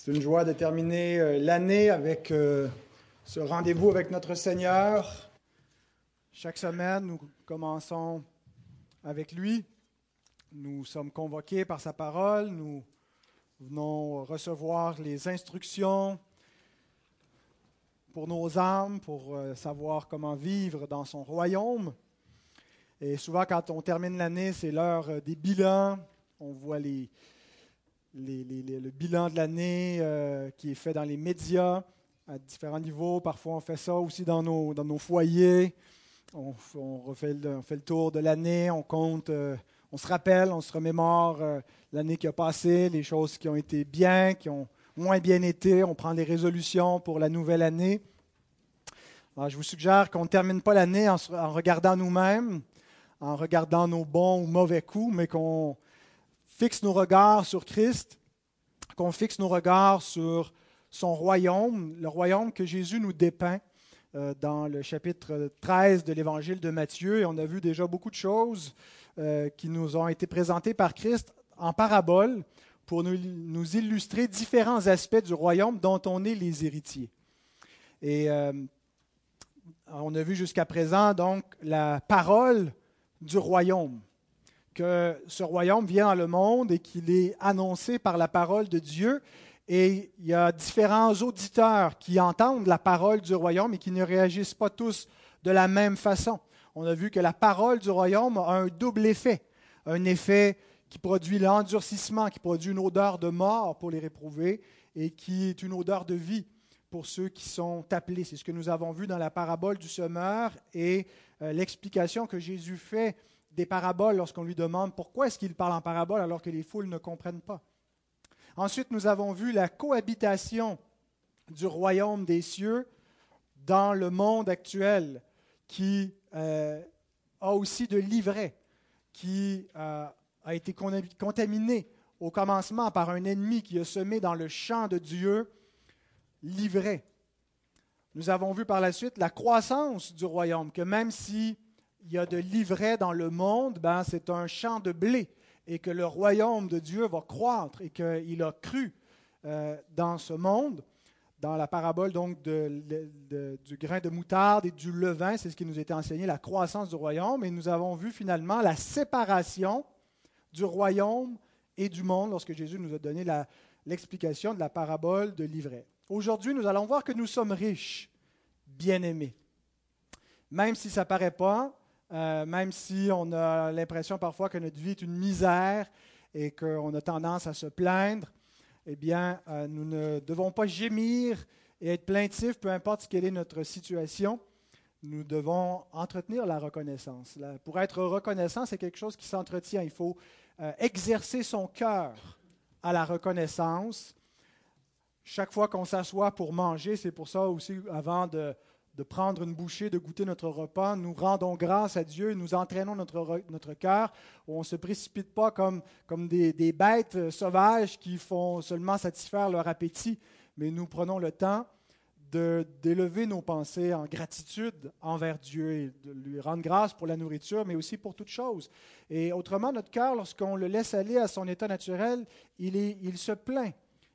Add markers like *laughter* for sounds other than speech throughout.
C'est une joie de terminer euh, l'année avec euh, ce rendez-vous avec notre Seigneur. Chaque semaine, nous commençons avec lui. Nous sommes convoqués par sa parole. Nous venons recevoir les instructions pour nos âmes, pour euh, savoir comment vivre dans son royaume. Et souvent, quand on termine l'année, c'est l'heure des bilans. On voit les, le bilan de l'année euh, qui est fait dans les médias à différents niveaux. Parfois, on fait ça aussi dans nos, dans nos foyers. On, refait le, fait le tour de l'année, on compte, euh, on se rappelle, on se remémore euh, l'année qui a passé, les choses qui ont été bien, qui ont moins bien été. On prend des résolutions pour la nouvelle année. Je vous suggère qu'on ne termine pas l'année en, en regardant nous-mêmes, en regardant nos bons ou mauvais coups, mais qu'on fixe nos regards sur Christ, qu'on fixe nos regards sur son royaume, le royaume que Jésus nous dépeint euh, dans le chapitre 13 de l'évangile de Matthieu. Et on a vu déjà beaucoup de choses euh, qui nous ont été présentées par Christ en parabole pour nous, illustrer différents aspects du royaume dont on est les héritiers. Et euh, on a vu jusqu'à présent donc la parole du royaume que ce royaume vient dans le monde et qu'il est annoncé par la parole de Dieu. Et il y a différents auditeurs qui entendent la parole du royaume et qui ne réagissent pas tous de la même façon. On a vu que la parole du royaume a un double effet. Un effet qui produit l'endurcissement, qui produit une odeur de mort pour les réprouvés et qui est une odeur de vie pour ceux qui sont appelés. C'est ce que nous avons vu dans la parabole du semeur et euh, l'explication que Jésus fait des paraboles lorsqu'on lui demande pourquoi est-ce qu'il parle en parabole alors que les foules ne comprennent pas. Ensuite, nous avons vu la cohabitation du royaume des cieux dans le monde actuel qui euh, a aussi de l'ivraie, qui euh, a été contaminé au commencement par un ennemi qui a semé dans le champ de Dieu l'ivraie. Nous avons vu par la suite la croissance du royaume, que même si il y a de l'ivraie dans le monde, ben, c'est un champ de blé et que le royaume de Dieu va croître et qu'il a cru euh, dans ce monde. Dans la parabole donc du grain de moutarde et du levain, c'est ce qui nous était enseigné, la croissance du royaume. Et nous avons vu finalement la séparation du royaume et du monde lorsque Jésus nous a donné l'explication de la parabole de l'ivraie. Aujourd'hui, nous allons voir que nous sommes riches, bien-aimés. Même si ça ne paraît pas, euh, même si on a l'impression parfois que notre vie est une misère et qu'on a tendance à se plaindre, eh bien, euh, nous ne devons pas gémir et être plaintifs, peu importe quelle est notre situation. Nous devons entretenir la reconnaissance. Pour être reconnaissant, c'est quelque chose qui s'entretient. Il faut euh, exercer son cœur à la reconnaissance. Chaque fois qu'on s'assoit pour manger, c'est pour ça aussi, avant de, de prendre une bouchée, de goûter notre repas. Nous rendons grâce à Dieu, nous entraînons notre, notre cœur, on ne se précipite pas comme, comme des, des, bêtes sauvages qui font seulement satisfaire leur appétit, mais nous prenons le temps d'élever nos pensées en gratitude envers Dieu et de lui rendre grâce pour la nourriture, mais aussi pour toutes choses. Et autrement, notre cœur, lorsqu'on le laisse aller à son état naturel, il, il se plaint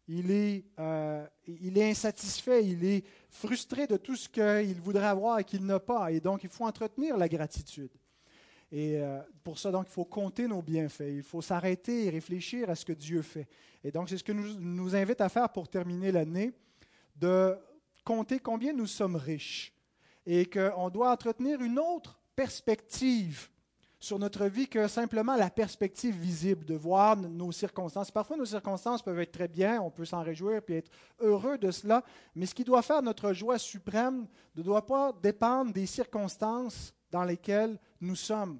il est, euh, il est insatisfait, il est frustré de tout ce qu'il voudrait avoir et qu'il n'a pas. Et donc, il faut entretenir la gratitude. Et euh, pour ça, donc, il faut compter nos bienfaits. Il faut s'arrêter et réfléchir à ce que Dieu fait. Et donc, c'est ce que nous, nous invite à faire pour terminer l'année, de compter combien nous sommes riches. Et qu'on doit entretenir une autre perspective sur notre vie que simplement la perspective visible, de voir nos circonstances. Parfois, nos circonstances peuvent être très bien, on peut s'en réjouir et être heureux de cela, mais ce qui doit faire notre joie suprême ne doit pas dépendre des circonstances dans lesquelles nous sommes,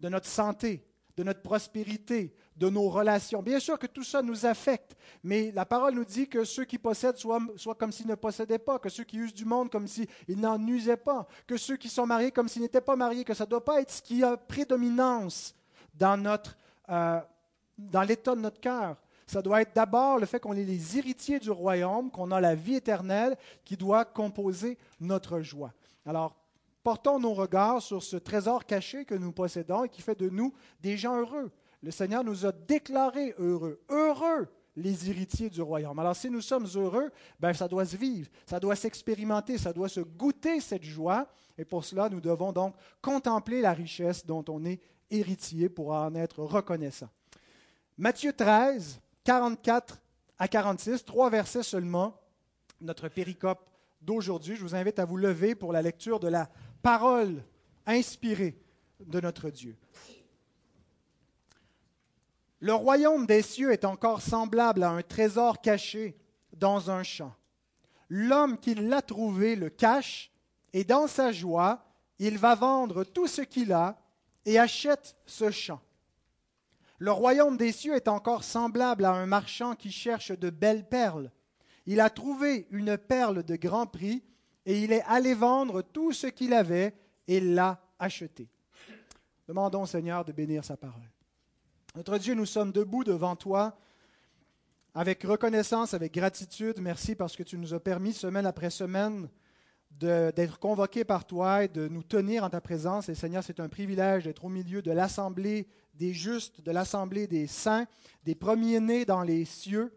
de notre santé, de notre prospérité, de nos relations. Bien sûr que tout ça nous affecte, mais la parole nous dit que ceux qui possèdent soient, comme s'ils ne possédaient pas, que ceux qui usent du monde comme s'ils n'en usaient pas, que ceux qui sont mariés comme s'ils n'étaient pas mariés, que ça ne doit pas être ce qui a prédominance dans, notre, euh, dans l'état de notre cœur. Ça doit être d'abord le fait qu'on est les héritiers du royaume, qu'on a la vie éternelle qui doit composer notre joie. Alors, portons nos regards sur ce trésor caché que nous possédons et qui fait de nous des gens heureux. Le Seigneur nous a déclarés heureux. Heureux les héritiers du royaume. Alors si nous sommes heureux, ben, ça doit se vivre, ça doit s'expérimenter, ça doit se goûter cette joie. Et pour cela, nous devons donc contempler la richesse dont on est héritier pour en être reconnaissant. Matthieu 13, 44 à 46, trois versets seulement, notre péricope d'aujourd'hui. Je vous invite à vous lever pour la lecture de la parole inspirée de notre Dieu. Le royaume des cieux est encore semblable à un trésor caché dans un champ. L'homme qui l'a trouvé le cache, et dans sa joie, il va vendre tout ce qu'il a et achète ce champ. Le royaume des cieux est encore semblable à un marchand qui cherche de belles perles. Il a trouvé une perle de grand prix et il est allé vendre tout ce qu'il avait et l'a achetée. Demandons Seigneur de bénir sa parole. Notre Dieu, nous sommes debout devant toi avec reconnaissance, avec gratitude. Merci parce que tu nous as permis semaine après semaine d'être convoqués par toi et de nous tenir en ta présence. Et Seigneur, c'est un privilège d'être au milieu de l'assemblée des justes, de l'assemblée des saints, des premiers-nés dans les cieux.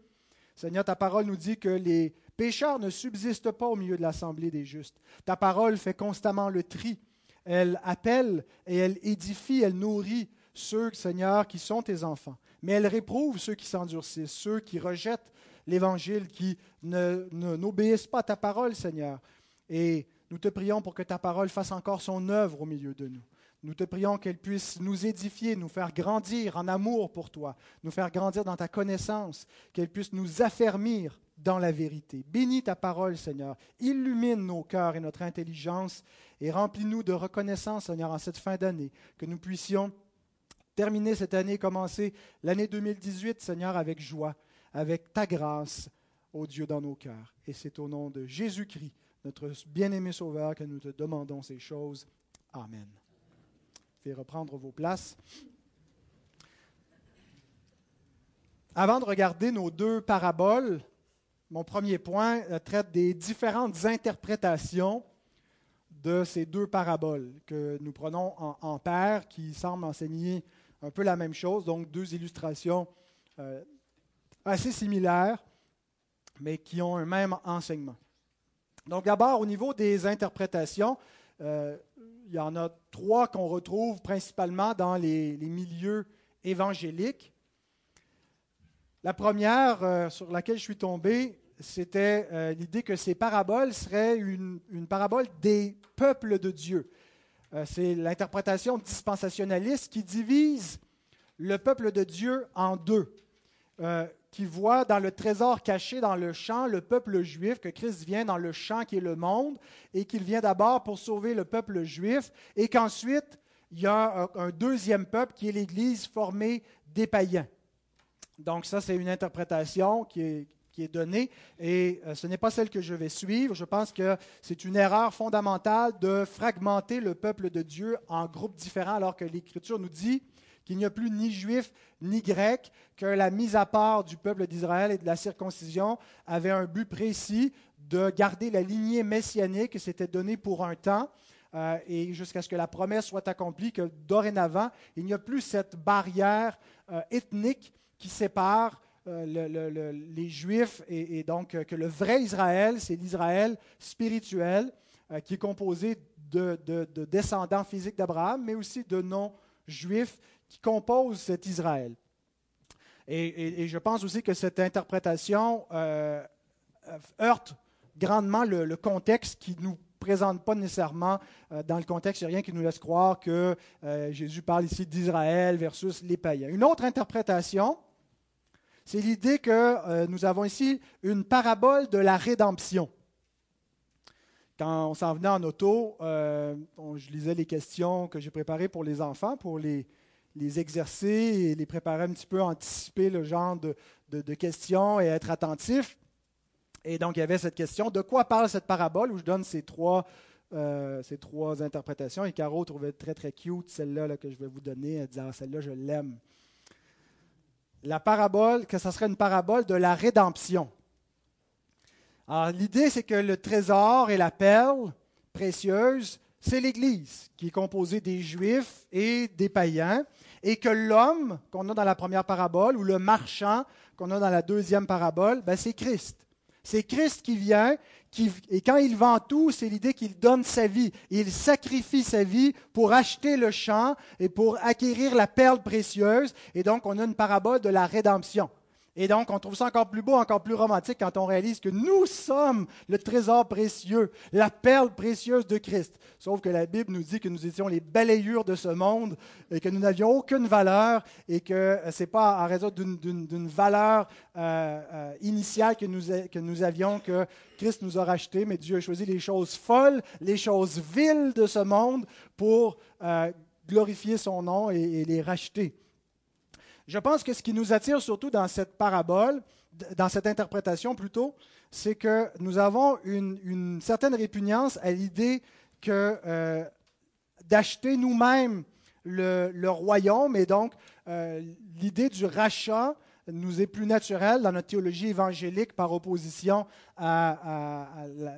Seigneur, ta parole nous dit que les pécheurs ne subsistent pas au milieu de l'assemblée des justes. Ta parole fait constamment le tri. Elle appelle et elle édifie, elle nourrit ceux, Seigneur, qui sont tes enfants. Mais elle réprouve ceux qui s'endurcissent, ceux qui rejettent l'Évangile, qui n'obéissent pas à ta parole, Seigneur. Et nous te prions pour que ta parole fasse encore son œuvre au milieu de nous. Nous te prions qu'elle puisse nous édifier, nous faire grandir en amour pour toi, nous faire grandir dans ta connaissance, qu'elle puisse nous affermir dans la vérité. Bénis ta parole, Seigneur. Illumine nos cœurs et notre intelligence et remplis-nous de reconnaissance, Seigneur, en cette fin d'année, que nous puissions terminer cette année, commencer l'année 2018, Seigneur, avec joie, avec ta grâce, ô Dieu, dans nos cœurs. Et c'est au nom de Jésus-Christ, notre bien-aimé Sauveur, que nous te demandons ces choses. Amen reprendre vos places. Avant de regarder nos deux paraboles, mon premier point euh, traite des différentes interprétations de ces deux paraboles que nous prenons en, en paire, qui semblent enseigner un peu la même chose, donc deux illustrations euh, assez similaires, mais qui ont un même enseignement. Donc d'abord, au niveau des interprétations, euh, il y en a trois qu'on retrouve principalement dans les, milieux évangéliques. La première euh, sur laquelle je suis tombé, c'était l'idée que ces paraboles seraient une, parabole des peuples de Dieu. Euh, c'est l'interprétation dispensationaliste qui divise le peuple de Dieu en deux qui voit dans le trésor caché dans le champ le peuple juif, que Christ vient dans le champ qui est le monde, et qu'il vient d'abord pour sauver le peuple juif, et qu'ensuite, il y a un, deuxième peuple qui est l'Église formée des païens. Donc ça, c'est une interprétation qui est, est donnée, et euh, ce n'est pas celle que je vais suivre. Je pense que c'est une erreur fondamentale de fragmenter le peuple de Dieu en groupes différents, alors que l'Écriture nous dit qu'il n'y a plus ni juif ni grec, que la mise à part du peuple d'Israël et de la circoncision avait un but précis de garder la lignée messianique qui s'était donnée pour un temps. Euh, et jusqu'à ce que la promesse soit accomplie, que dorénavant, il n'y a plus cette barrière euh, ethnique qui sépare euh, les Juifs et, donc que le vrai Israël, c'est l'Israël spirituel qui est composé de, de descendants physiques d'Abraham, mais aussi de non-juifs qui composent cet Israël. Et, je pense aussi que cette interprétation euh, heurte grandement le, contexte qui nous présente pas nécessairement euh, dans le contexte, il rien qui nous laisse croire que euh, Jésus parle ici d'Israël versus les païens. Une autre interprétation, c'est l'idée que nous avons ici une parabole de la rédemption. Quand on s'en venait en auto, je lisais les questions que j'ai préparées pour les enfants, pour les, exercer et les préparer un petit peu, anticiper le genre de, questions et être attentif. Et donc, il y avait cette question, de quoi parle cette parabole, où je donne ces trois, euh, ces trois interprétations. Et Caro trouvait très, très cute celle-là que je vais vous donner. Elle disait, ah, celle-là, je l'aime. La parabole, que ce serait une parabole de la rédemption. Alors, l'idée, c'est que le trésor et la perle précieuse, c'est l'Église, qui est composée des Juifs et des païens et que l'homme qu'on a dans la première parabole, ou le marchand qu'on a dans la deuxième parabole, ben, c'est Christ. C'est Christ qui vient, et quand il vend tout, c'est l'idée qu'il donne sa vie. Il sacrifie sa vie pour acheter le champ et pour acquérir la perle précieuse. Et donc, on a une parabole de la rédemption. Et donc, on trouve ça encore plus beau, encore plus romantique quand on réalise que nous sommes le trésor précieux, la perle précieuse de Christ. Sauf que la Bible nous dit que nous étions les balayures de ce monde et que nous n'avions aucune valeur et que ce n'est pas en raison d'une valeur euh, euh, initiale que nous, que nous avions que Christ nous a rachetés, mais Dieu a choisi les choses folles, les choses viles de ce monde pour euh, glorifier son nom et les racheter. Je pense que ce qui nous attire surtout dans cette parabole, dans cette interprétation plutôt, c'est que nous avons une, certaine répugnance à l'idée euh, d'acheter nous-mêmes le, royaume et donc euh, l'idée du rachat nous est plus naturel dans notre théologie évangélique par opposition à,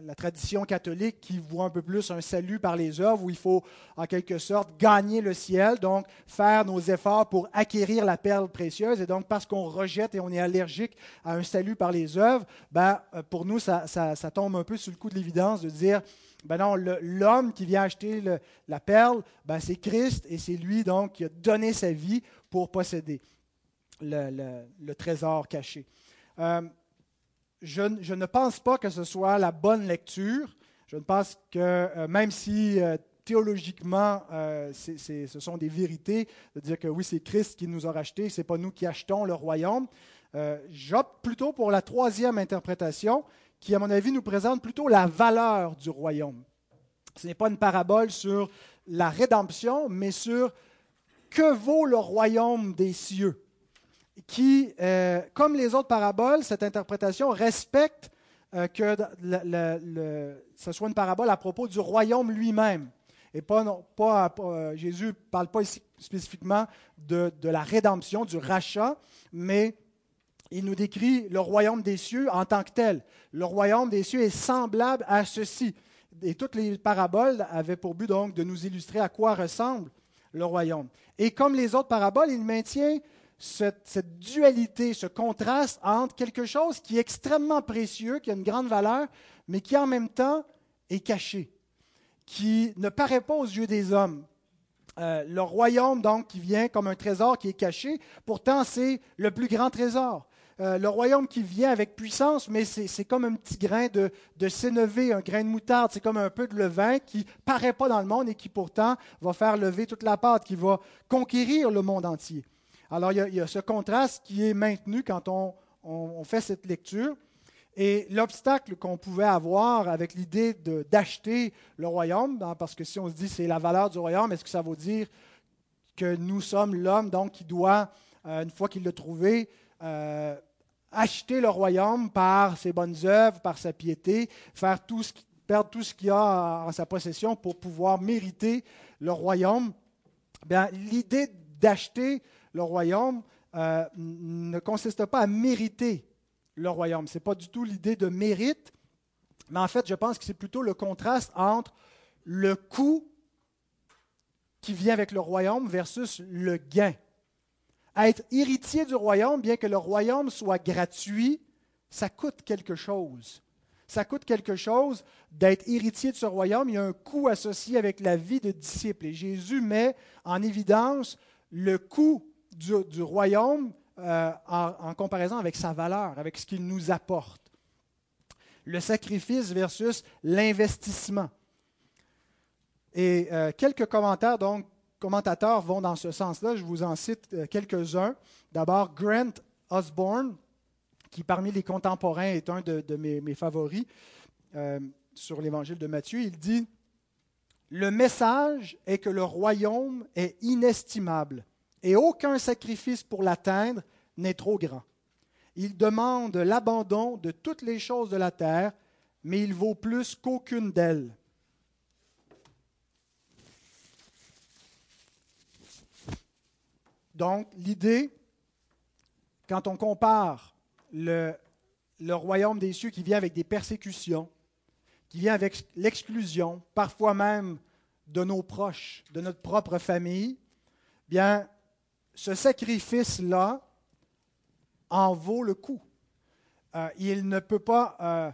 la, tradition catholique qui voit un peu plus un salut par les œuvres, où il faut en quelque sorte gagner le ciel, donc faire nos efforts pour acquérir la perle précieuse. Et donc parce qu'on rejette et on est allergique à un salut par les œuvres, ben, euh, pour nous, ça, tombe un peu sur le coup de l'évidence de dire, ben non, l'homme qui vient acheter la perle, ben c'est Christ et c'est lui donc qui a donné sa vie pour posséder le, trésor caché. Euh, je, ne pense pas que ce soit la bonne lecture. Je ne pense que euh, même si euh, théologiquement ce sont des vérités, de dire que oui, c'est Christ qui nous a rachetés, ce n'est pas nous qui achetons le royaume, j'opte plutôt pour la troisième interprétation qui, à mon avis, nous présente plutôt la valeur du royaume. Ce n'est pas une parabole sur la rédemption, mais sur que vaut le royaume des cieux qui, euh, comme les autres paraboles, cette interprétation respecte euh, que ce soit une parabole à propos du royaume lui-même. Et pas, euh, Jésus ne parle pas ici spécifiquement de, de, la rédemption, du rachat, mais il nous décrit le royaume des cieux en tant que tel. Le royaume des cieux est semblable à ceci. Et toutes les paraboles avaient pour but donc de nous illustrer à quoi ressemble le royaume. Et comme les autres paraboles, il maintient cette, dualité, ce contraste entre quelque chose qui est extrêmement précieux, qui a une grande valeur, mais qui en même temps est caché, qui ne paraît pas aux yeux des hommes. Euh, le royaume, donc, qui vient comme un trésor qui est caché, pourtant c'est le plus grand trésor. Euh, le royaume qui vient avec puissance, mais c'est comme un petit grain de, de un grain de moutarde, c'est comme un peu de levain qui paraît pas dans le monde et qui pourtant va faire lever toute la pâte, qui va conquérir le monde entier. Alors, il y, a, ce contraste qui est maintenu quand on, fait cette lecture. Et l'obstacle qu'on pouvait avoir avec l'idée d'acheter le royaume, ben, parce que si on se dit c'est la valeur du royaume, est-ce que ça veut dire que nous sommes l'homme donc qui doit, euh, une fois qu'il l'a trouvé, euh, acheter le royaume par ses bonnes œuvres, par sa piété, faire tout ce, perdre tout ce qu'il a en sa possession pour pouvoir mériter le royaume? Bien, l'idée d'acheter le royaume euh, ne consiste pas à mériter le royaume. Ce n'est pas du tout l'idée de mérite, mais en fait, je pense que c'est plutôt le contraste entre le coût qui vient avec le royaume versus le gain. Être héritier du royaume, bien que le royaume soit gratuit, ça coûte quelque chose. Ça coûte quelque chose d'être héritier de ce royaume. Il y a un coût associé avec la vie de disciple. Et Jésus met en évidence le coût du, royaume euh, en, comparaison avec sa valeur, avec ce qu'il nous apporte. Le sacrifice versus l'investissement. Et euh, quelques commentaires, donc, commentateurs vont dans ce sens-là. Je vous en cite euh, quelques-uns. D'abord, Grant Osborne, qui parmi les contemporains est un de, mes, mes, favoris sur l'évangile de Matthieu. Il dit Le message est que le royaume est inestimable et aucun sacrifice pour l'atteindre n'est trop grand. Il demande l'abandon de toutes les choses de la terre, mais il vaut plus qu'aucune d'elles. Donc, l'idée, quand on compare le, le, royaume des cieux qui vient avec des persécutions, qui vient avec l'exclusion, parfois même de nos proches, de notre propre famille, bien, ce sacrifice-là en vaut le coup. Euh, il ne peut pas... Euh,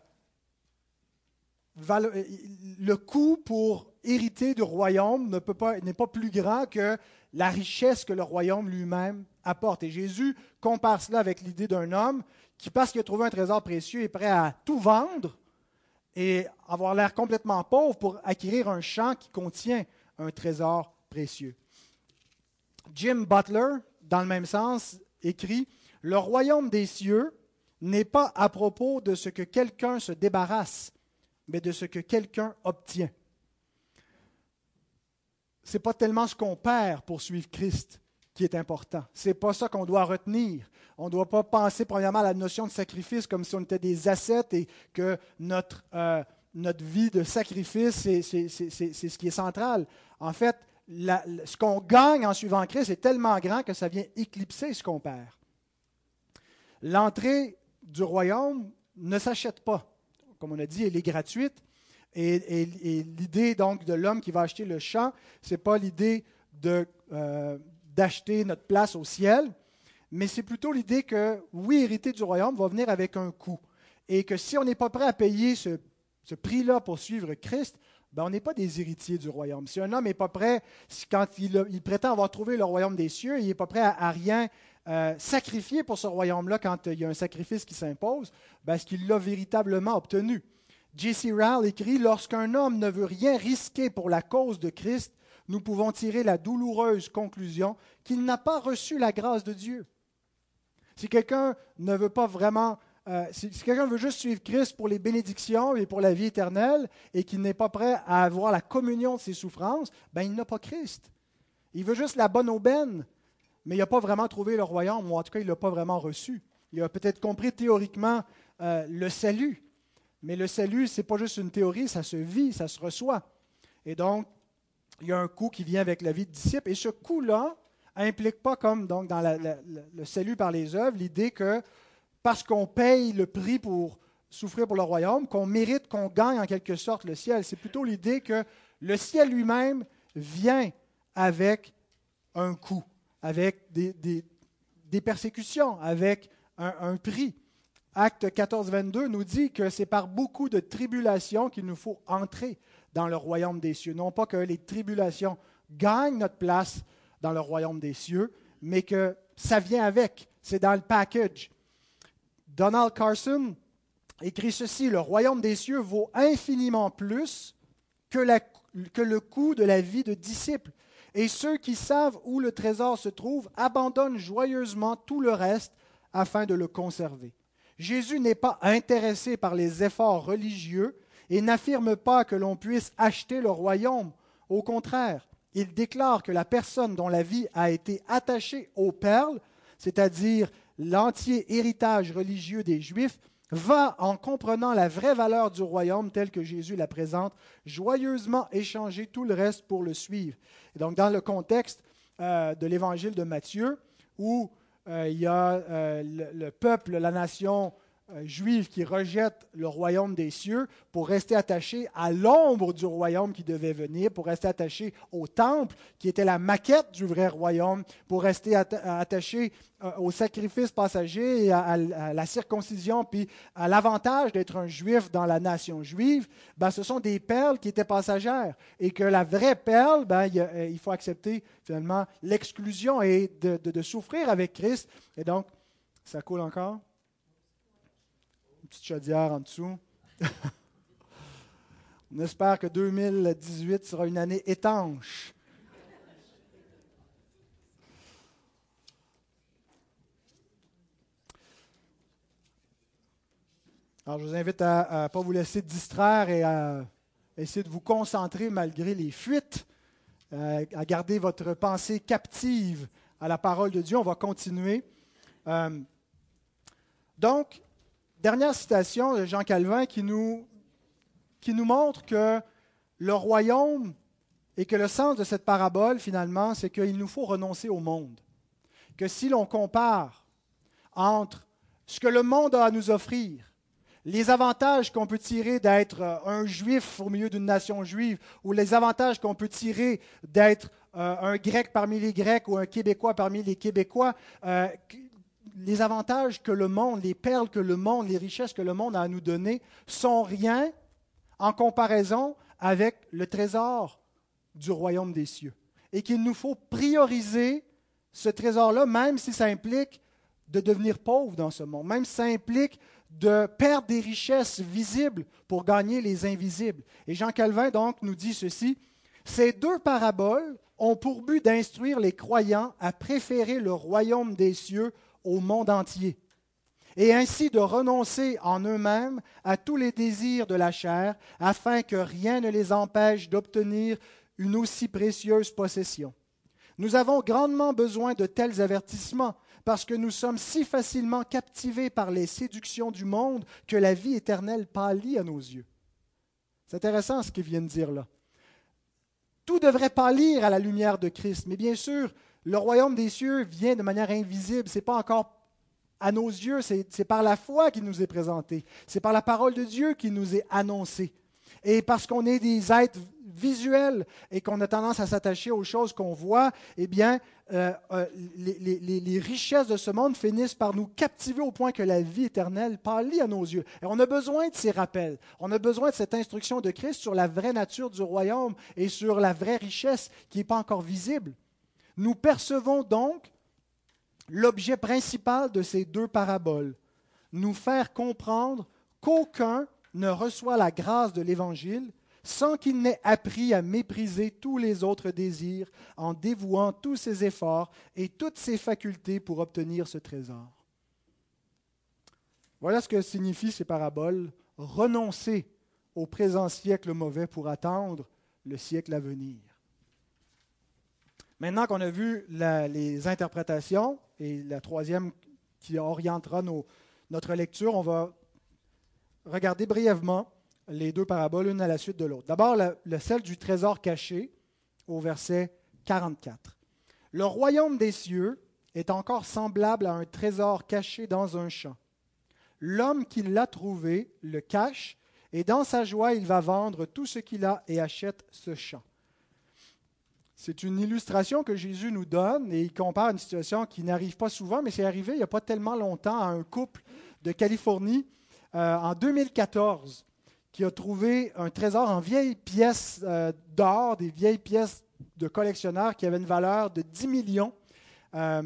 le coût pour hériter du royaume n'est pas, pas plus grand que la richesse que le royaume lui-même apporte. Et Jésus compare cela avec l'idée d'un homme qui, parce qu'il a trouvé un trésor précieux, est prêt à tout vendre et avoir l'air complètement pauvre pour acquérir un champ qui contient un trésor précieux. Jim Butler, dans le même sens, écrit Le royaume des cieux n'est pas à propos de ce que quelqu'un se débarrasse, mais de ce que quelqu'un obtient. Ce n'est pas tellement ce qu'on perd pour suivre Christ qui est important. Ce n'est pas ça qu'on doit retenir. On ne doit pas penser premièrement à la notion de sacrifice comme si on était des assets et que notre, euh, notre vie de sacrifice, c'est ce qui est central. En fait, ce qu'on gagne en suivant Christ est tellement grand que ça vient éclipser ce qu'on perd. L'entrée du royaume ne s'achète pas. Comme on a dit, elle est gratuite. Et, l'idée donc de l'homme qui va acheter le champ, ce n'est pas l'idée euh, d'acheter notre place au ciel, mais c'est plutôt l'idée que, oui, hériter du royaume va venir avec un coût. Et que si on n'est pas prêt à payer ce, prix-là pour suivre Christ, ben on n'est pas des héritiers du royaume. Si un homme n'est pas prêt, quand il, prétend avoir trouvé le royaume des cieux, il n'est pas prêt à rien euh, sacrifier pour ce royaume-là quand il y a un sacrifice qui s'impose, ben, qu'il l'a véritablement obtenu. J.C. Rowell écrit Lorsqu'un homme ne veut rien risquer pour la cause de Christ, nous pouvons tirer la douloureuse conclusion qu'il n'a pas reçu la grâce de Dieu. Si quelqu'un ne veut pas vraiment, euh, si, quelqu'un veut juste suivre Christ pour les bénédictions et pour la vie éternelle et qu'il n'est pas prêt à avoir la communion de ses souffrances, ben il n'a pas Christ. Il veut juste la bonne aubaine, mais il n'a pas vraiment trouvé le royaume, ou en tout cas, il ne l'a pas vraiment reçu. Il a peut-être compris théoriquement euh, le salut, mais le salut, ce n'est pas juste une théorie, ça se vit, ça se reçoit. Et donc, il y a un coût qui vient avec la vie de disciple, et ce coût-là implique pas, comme dans le salut par les œuvres, l'idée que parce qu'on paye le prix pour souffrir pour le royaume, qu'on mérite, qu'on gagne en quelque sorte le ciel. C'est plutôt l'idée que le ciel lui-même vient avec un coût avec des, persécutions, avec un, prix. Acte 14, 22 nous dit que c'est par beaucoup de tribulations qu'il nous faut entrer dans le royaume des cieux. Non pas que les tribulations gagnent notre place dans le royaume des cieux, mais que ça vient avec. C'est dans le package. Donald Carson écrit ceci, le royaume des cieux vaut infiniment plus que, le coût de la vie de disciple. Et ceux qui savent où le trésor se trouve abandonnent joyeusement tout le reste afin de le conserver. Jésus n'est pas intéressé par les efforts religieux et n'affirme pas que l'on puisse acheter le royaume. Au contraire, il déclare que la personne dont la vie a été attachée aux perles, c'est-à-dire l'entier héritage religieux des Juifs, va, en comprenant la vraie valeur du royaume tel que Jésus la présente, joyeusement échanger tout le reste pour le suivre. Donc, dans le contexte euh, de l'évangile de Matthieu, où euh, il y a euh, le, peuple, la nation juifs qui rejettent le royaume des cieux pour rester attachés à l'ombre du royaume qui devait venir, pour rester attachés au temple qui était la maquette du vrai royaume, pour rester attachés euh, au sacrifice passager et à, la circoncision, puis à l'avantage d'être un juif dans la nation juive, ben, ce sont des perles qui étaient passagères. Et que la vraie perle, ben, il, euh, faut accepter finalement l'exclusion et de souffrir avec Christ. Et donc, ça coule encore? Petite chaudière en dessous. *laughs* On espère que 2018 sera une année étanche. Alors, je vous invite à ne pas vous laisser distraire et à essayer de vous concentrer malgré les fuites, euh, à garder votre pensée captive à la parole de Dieu. On va continuer. Euh, donc, Dernière citation de Jean Calvin qui nous, qui montre que le royaume et que le sens de cette parabole, finalement, c'est qu'il nous faut renoncer au monde. Que si l'on compare entre ce que le monde a à nous offrir, les avantages qu'on peut tirer d'être un juif au milieu d'une nation juive, ou les avantages qu'on peut tirer d'être euh, un grec parmi les grecs ou un québécois parmi les québécois, euh, les avantages que le monde, les perles que le monde, les richesses que le monde a à nous donner sont rien en comparaison avec le trésor du royaume des cieux. Et qu'il nous faut prioriser ce trésor-là, même si ça implique de devenir pauvre dans ce monde, même si ça implique de perdre des richesses visibles pour gagner les invisibles. Et Jean Calvin, donc, nous dit ceci, ces deux paraboles ont pour but d'instruire les croyants à préférer le royaume des cieux au monde entier, et ainsi de renoncer en eux-mêmes à tous les désirs de la chair, afin que rien ne les empêche d'obtenir une aussi précieuse possession. Nous avons grandement besoin de tels avertissements, parce que nous sommes si facilement captivés par les séductions du monde que la vie éternelle pâlit à nos yeux. C'est intéressant ce qu'il vient de dire là. Tout devrait pâlir à la lumière de Christ, mais bien sûr, le royaume des cieux vient de manière invisible. Ce n'est pas encore à nos yeux, c'est par la foi qu'il nous est présenté. C'est par la parole de Dieu qui nous est annoncé. Et parce qu'on est des êtres visuels et qu'on a tendance à s'attacher aux choses qu'on voit, eh bien, euh, euh, les, richesses de ce monde finissent par nous captiver au point que la vie éternelle pâlit à nos yeux. Et on a besoin de ces rappels. On a besoin de cette instruction de Christ sur la vraie nature du royaume et sur la vraie richesse qui n'est pas encore visible. Nous percevons donc l'objet principal de ces deux paraboles, nous faire comprendre qu'aucun ne reçoit la grâce de l'Évangile sans qu'il n'ait appris à mépriser tous les autres désirs en dévouant tous ses efforts et toutes ses facultés pour obtenir ce trésor. Voilà ce que signifient ces paraboles. Renoncer au présent siècle mauvais pour attendre le siècle à venir. Maintenant qu'on a vu les interprétations et la troisième qui orientera notre lecture, on va regarder brièvement les deux paraboles, l'une à la suite de l'autre. D'abord, le, celle du trésor caché au verset 44. Le royaume des cieux est encore semblable à un trésor caché dans un champ. L'homme qui l'a trouvé le cache, et dans sa joie, il va vendre tout ce qu'il a et achète ce champ. C'est une illustration que Jésus nous donne et il compare une situation qui n'arrive pas souvent, mais c'est arrivé il n'y a pas tellement longtemps à un couple de Californie euh, en 2014 qui a trouvé un trésor en vieilles pièces euh, d'or, des vieilles pièces de collectionneurs qui avaient une valeur de 10 millions. Euh,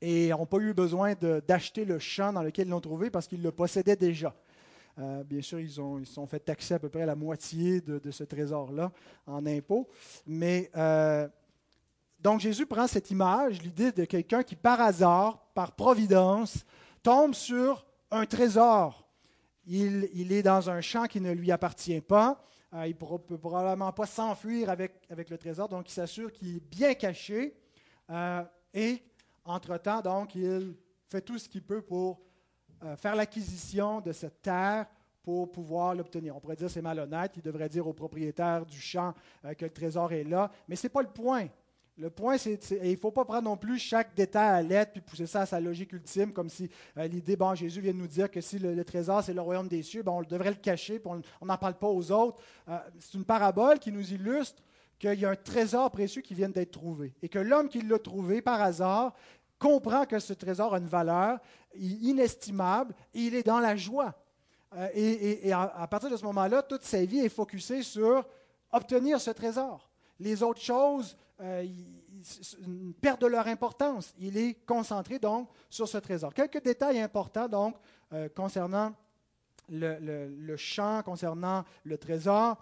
et n'ont pas eu besoin d'acheter le champ dans lequel ils l'ont trouvé parce qu'ils le possédaient déjà. Euh, bien sûr, ils ont, ils sont fait taxer à peu près la moitié de, ce trésor-là en impôts. Mais euh, donc Jésus prend cette image, l'idée de quelqu'un qui par hasard, par providence, tombe sur un trésor. Il, est dans un champ qui ne lui appartient pas. Euh, il ne peut probablement pas s'enfuir avec, avec, le trésor, donc il s'assure qu'il est bien caché. et entre-temps, donc, il fait tout ce qu'il peut pour euh, faire l'acquisition de cette terre pour pouvoir l'obtenir. On pourrait dire c'est malhonnête, il devrait dire au propriétaire du champ euh, que le trésor est là, mais ce n'est pas le point. Le point, c'est il ne faut pas prendre non plus chaque détail à l'aide puis pousser ça à sa logique ultime, comme si euh, l'idée, bon, Jésus vient de nous dire que si le, trésor, c'est le royaume des cieux, ben, on devrait le cacher, on n'en parle pas aux autres. c'est une parabole qui nous illustre qu'il y a un trésor précieux qui vient d'être trouvé, et que l'homme qui l'a trouvé par hasard comprend que ce trésor a une valeur inestimable et il est dans la joie. Euh, et, à, partir de ce moment-là, toute sa vie est focusée sur obtenir ce trésor. Les autres choses euh, perdent de leur importance. Il est concentré donc sur ce trésor. Quelques détails importants donc euh, concernant le, le, champ, concernant le trésor.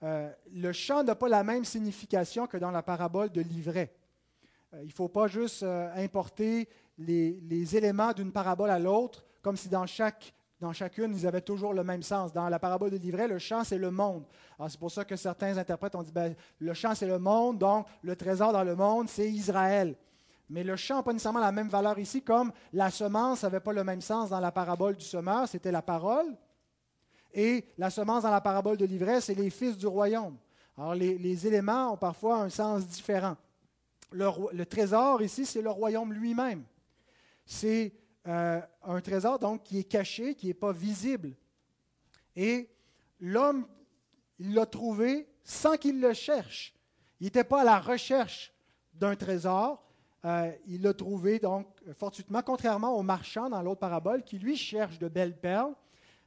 le champ n'a pas la même signification que dans la parabole de l'ivraie. Euh, il ne faut pas juste euh, importer les, éléments d'une parabole à l'autre, comme si dans, chacune, ils avaient toujours le même sens. Dans la parabole de livret, le champ, c'est le monde. C'est pour ça que certains interprètes ont dit, ben, le champ, c'est le monde, donc le trésor dans le monde, c'est Israël. Mais le champ n'a pas nécessairement la même valeur ici, comme la semence n'avait pas le même sens dans la parabole du semeur, c'était la parole. Et la semence dans la parabole de livret, c'est les fils du royaume. Alors les éléments ont parfois un sens différent le, trésor ici, c'est le royaume lui-même. C'est euh, un trésor donc qui est caché, qui n'est pas visible. Et l'homme, il l'a trouvé sans qu'il le cherche. Il n'était pas à la recherche d'un trésor. euh, il l'a trouvé donc fortuitement, contrairement au marchand dans l'autre parabole qui lui cherche de belles perles.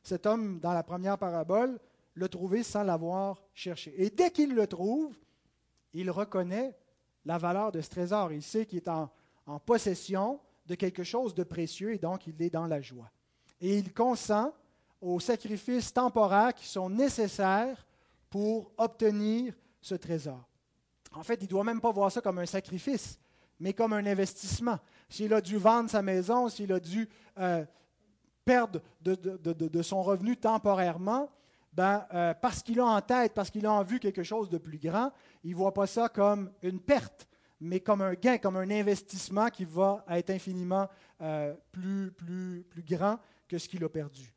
Cet homme dans la première parabole l'a trouvé sans l'avoir cherché. Et dès qu'il le trouve, il reconnaît la valeur de ce trésor. Il sait qu'il est en, possession de quelque chose de précieux et donc il est dans la joie. Et il consent aux sacrifices temporaires qui sont nécessaires pour obtenir ce trésor. En fait, il ne doit même pas voir ça comme un sacrifice, mais comme un investissement. S'il a dû vendre sa maison, s'il a dû euh, perdre de, son revenu temporairement, ben, euh, parce qu'il a en tête, parce qu'il a en vue quelque chose de plus grand, il ne voit pas ça comme une perte, mais comme un gain, comme un investissement qui va être infiniment euh, plus, plus, plus grand que ce qu'il a perdu.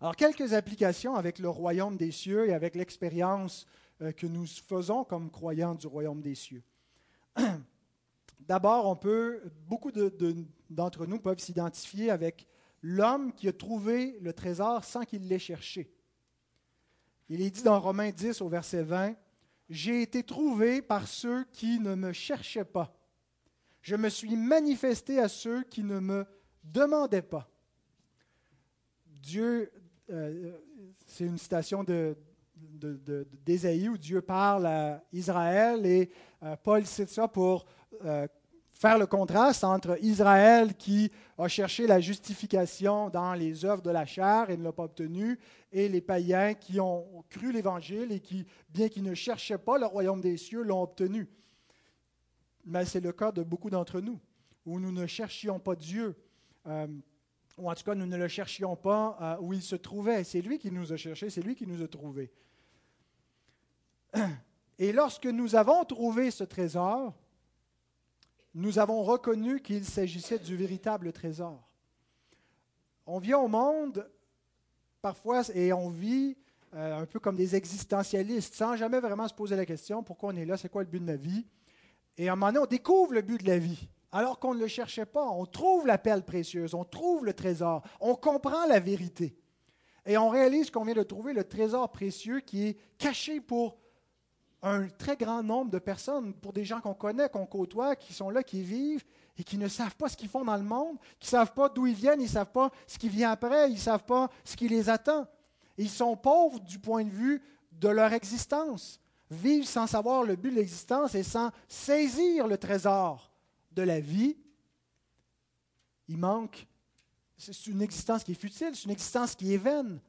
Alors, quelques applications avec le royaume des cieux et avec l'expérience euh, que nous faisons comme croyants du royaume des cieux. *clears throat* D'abord, on peut, beaucoup d'entre nous peuvent s'identifier avec l'homme qui a trouvé le trésor sans qu'il l'ait cherché. Il est dit dans Romains 10 au verset 20, J'ai été trouvé par ceux qui ne me cherchaient pas. Je me suis manifesté à ceux qui ne me demandaient pas. Dieu, euh, c'est une citation de, d'Ésaïe où Dieu parle à Israël et euh, Paul cite ça pour euh, faire le contraste entre Israël qui a cherché la justification dans les œuvres de la chair et ne l'a pas obtenue, et les païens qui ont cru l'Évangile et qui, bien qu'ils ne cherchaient pas le royaume des cieux, l'ont obtenu. Mais c'est le cas de beaucoup d'entre nous, où nous ne cherchions pas Dieu ou en tout cas nous ne le cherchions pas euh, où il se trouvait. C'est lui qui nous a cherchés, c'est lui qui nous a trouvés. *clears throat* Et lorsque nous avons trouvé ce trésor, nous avons reconnu qu'il s'agissait du véritable trésor. On vient au monde parfois et on vit euh, un peu comme des existentialistes, sans jamais vraiment se poser la question pourquoi on est là, c'est quoi le but de ma vie? Et à un moment donné, on découvre le but de la vie alors qu'on ne le cherchait pas. On trouve la perle précieuse, on trouve le trésor, on comprend la vérité. Et on réalise qu'on vient de trouver le trésor précieux qui est caché pour un très grand nombre de personnes, pour des gens qu'on connaît, qu'on côtoie, qui sont là, qui vivent et qui ne savent pas ce qu'ils font dans le monde, qui ne savent pas d'où ils viennent, ils ne savent pas ce qui vient après, ils ne savent pas ce qui les attend. Ils sont pauvres du point de vue de leur existence. Vivent sans savoir le but de l'existence et sans saisir le trésor de la vie, il manque. C'est une existence qui est futile, c'est une existence qui est vaine.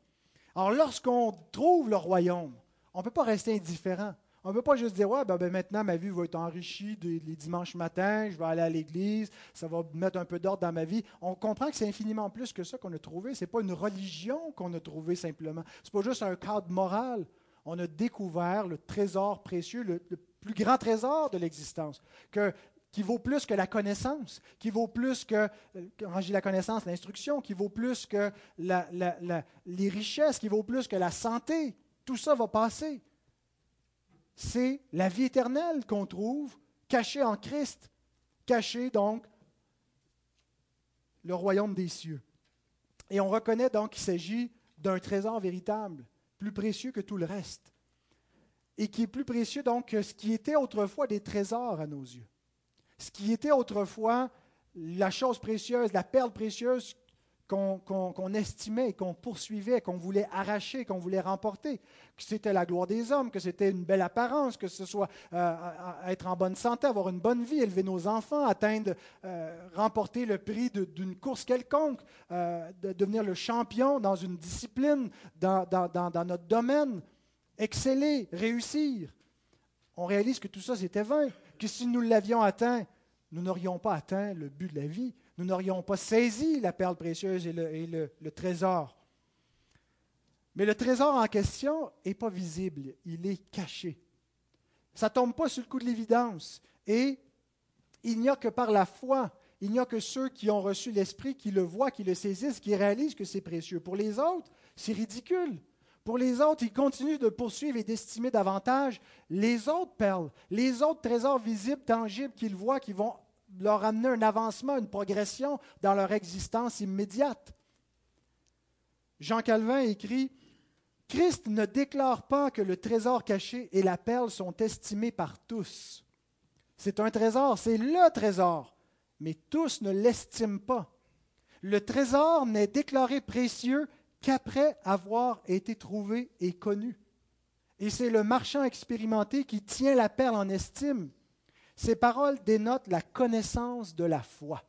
Alors, lorsqu'on trouve le royaume, on ne peut pas rester indifférent. On ne peut pas juste dire, ouais, ben, ben, maintenant ma vie va être enrichie les dimanches matins, je vais aller à l'église, ça va mettre un peu d'ordre dans ma vie. On comprend que c'est infiniment plus que ça qu'on a trouvé. Ce n'est pas une religion qu'on a trouvé simplement. Ce n'est pas juste un cadre moral. On a découvert le trésor précieux, le, plus grand trésor de l'existence. Que qui vaut plus que la connaissance, qui vaut plus que, quand j'ai la connaissance, l'instruction, qui vaut plus que les richesses, qui vaut plus que la santé. Tout ça va passer. C'est la vie éternelle qu'on trouve cachée en Christ, cachée donc le royaume des cieux. Et on reconnaît donc qu'il s'agit d'un trésor véritable, plus précieux que tout le reste, et qui est plus précieux donc que ce qui était autrefois des trésors à nos yeux ce qui était autrefois la chose précieuse, la perle précieuse qu'on estimait, qu'on poursuivait, qu'on voulait arracher, qu'on voulait remporter, que c'était la gloire des hommes, que c'était une belle apparence, que ce soit euh, être en bonne santé, avoir une bonne vie, élever nos enfants, atteindre, euh, remporter le prix d'une course quelconque, euh, de devenir le champion dans une discipline, dans, dans notre domaine, exceller, réussir. On réalise que tout ça, c'était vain que si nous l'avions atteint, nous n'aurions pas atteint le but de la vie. Nous n'aurions pas saisi la perle précieuse et le, trésor. Mais le trésor en question n'est pas visible, il est caché. Ça ne tombe pas sur le coup de l'évidence. Et il n'y a que par la foi, il n'y a que ceux qui ont reçu l'Esprit qui le voient, qui le saisissent, qui réalisent que c'est précieux. Pour les autres, c'est ridicule. Pour les autres, ils continuent de poursuivre et d'estimer davantage les autres perles, les autres trésors visibles, tangibles qu'ils voient, qui vont leur amener un avancement, une progression dans leur existence immédiate. Jean Calvin écrit Christ ne déclare pas que le trésor caché et la perle sont estimés par tous. C'est un trésor, c'est le trésor, mais tous ne l'estiment pas. Le trésor n'est déclaré précieux qu'après avoir été trouvé et connu. Et c'est le marchand expérimenté qui tient la perle en estime. Ces paroles dénotent la connaissance de la foi.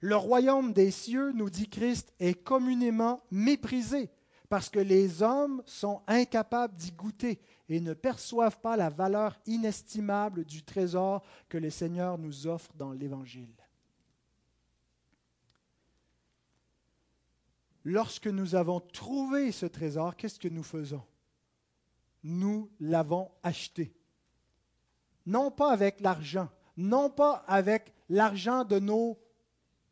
Le royaume des cieux, nous dit Christ, est communément méprisé parce que les hommes sont incapables d'y goûter et ne perçoivent pas la valeur inestimable du trésor que le Seigneur nous offre dans l'Évangile. Lorsque nous avons trouvé ce trésor, qu'est-ce que nous faisons? Nous l'avons acheté. Non pas avec l'argent, non pas avec l'argent de nos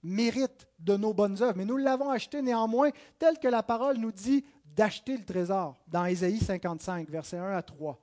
mérites, de nos bonnes œuvres, mais nous l'avons acheté néanmoins tel que la parole nous dit d'acheter le trésor dans Ésaïe 55, versets 1 à 3.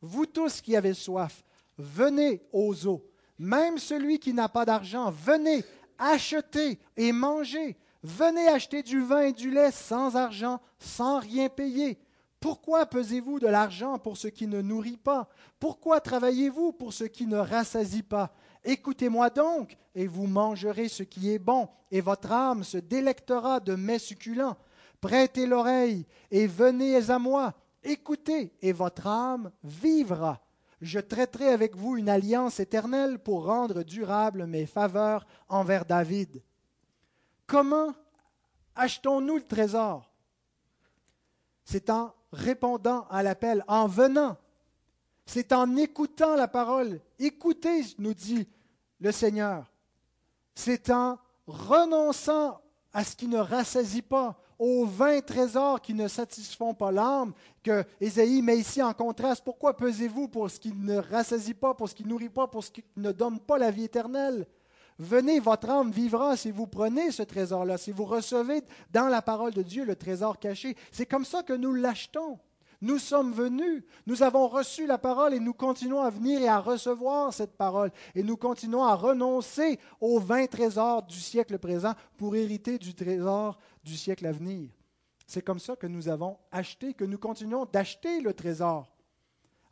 Vous tous qui avez soif, venez aux eaux. Même celui qui n'a pas d'argent, venez, achetez et mangez. Venez acheter du vin et du lait sans argent, sans rien payer. Pourquoi pesez-vous de l'argent pour ce qui ne nourrit pas? Pourquoi travaillez-vous pour ce qui ne rassasie pas? Écoutez-moi donc, et vous mangerez ce qui est bon, et votre âme se délectera de mets succulents. Prêtez l'oreille, et venez à moi. Écoutez, et votre âme vivra. Je traiterai avec vous une alliance éternelle pour rendre durable mes faveurs envers David. Comment achetons-nous le trésor? Répondant à l'appel, en venant. C'est en écoutant la parole. Écoutez, nous dit le Seigneur. C'est en renonçant à ce qui ne rassasie pas, aux vingt trésors qui ne satisfont pas l'âme, que Ésaïe met ici en contraste. Pourquoi pesez-vous pour ce qui ne rassasie pas, pour ce qui nourrit pas, pour ce qui ne donne pas la vie éternelle? Venez, votre âme vivra si vous prenez ce trésor-là, si vous recevez dans la parole de Dieu le trésor caché. C'est comme ça que nous l'achetons. Nous sommes venus, nous avons reçu la parole et nous continuons à venir et à recevoir cette parole. Et nous continuons à renoncer aux vingt trésors du siècle présent pour hériter du trésor du siècle à venir. C'est comme ça que nous avons acheté, que nous continuons d'acheter le trésor.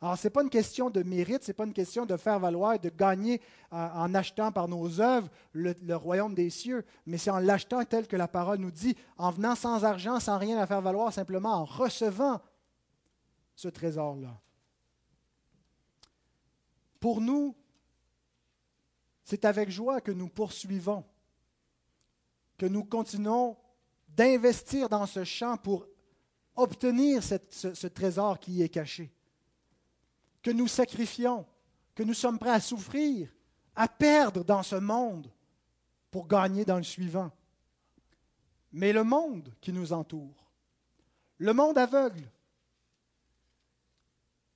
Alors, ce n'est pas une question de mérite, ce n'est pas une question de faire valoir de gagner euh, en achetant par nos œuvres le, royaume des cieux, mais c'est en l'achetant tel que la parole nous dit, en venant sans argent, sans rien à faire valoir, simplement en recevant ce trésor-là. Pour nous, c'est avec joie que nous poursuivons, que nous continuons d'investir dans ce champ pour obtenir ce trésor qui y est caché que nous sacrifions, que nous sommes prêts à souffrir, à perdre dans ce monde pour gagner dans le suivant. Mais le monde qui nous entoure, le monde aveugle,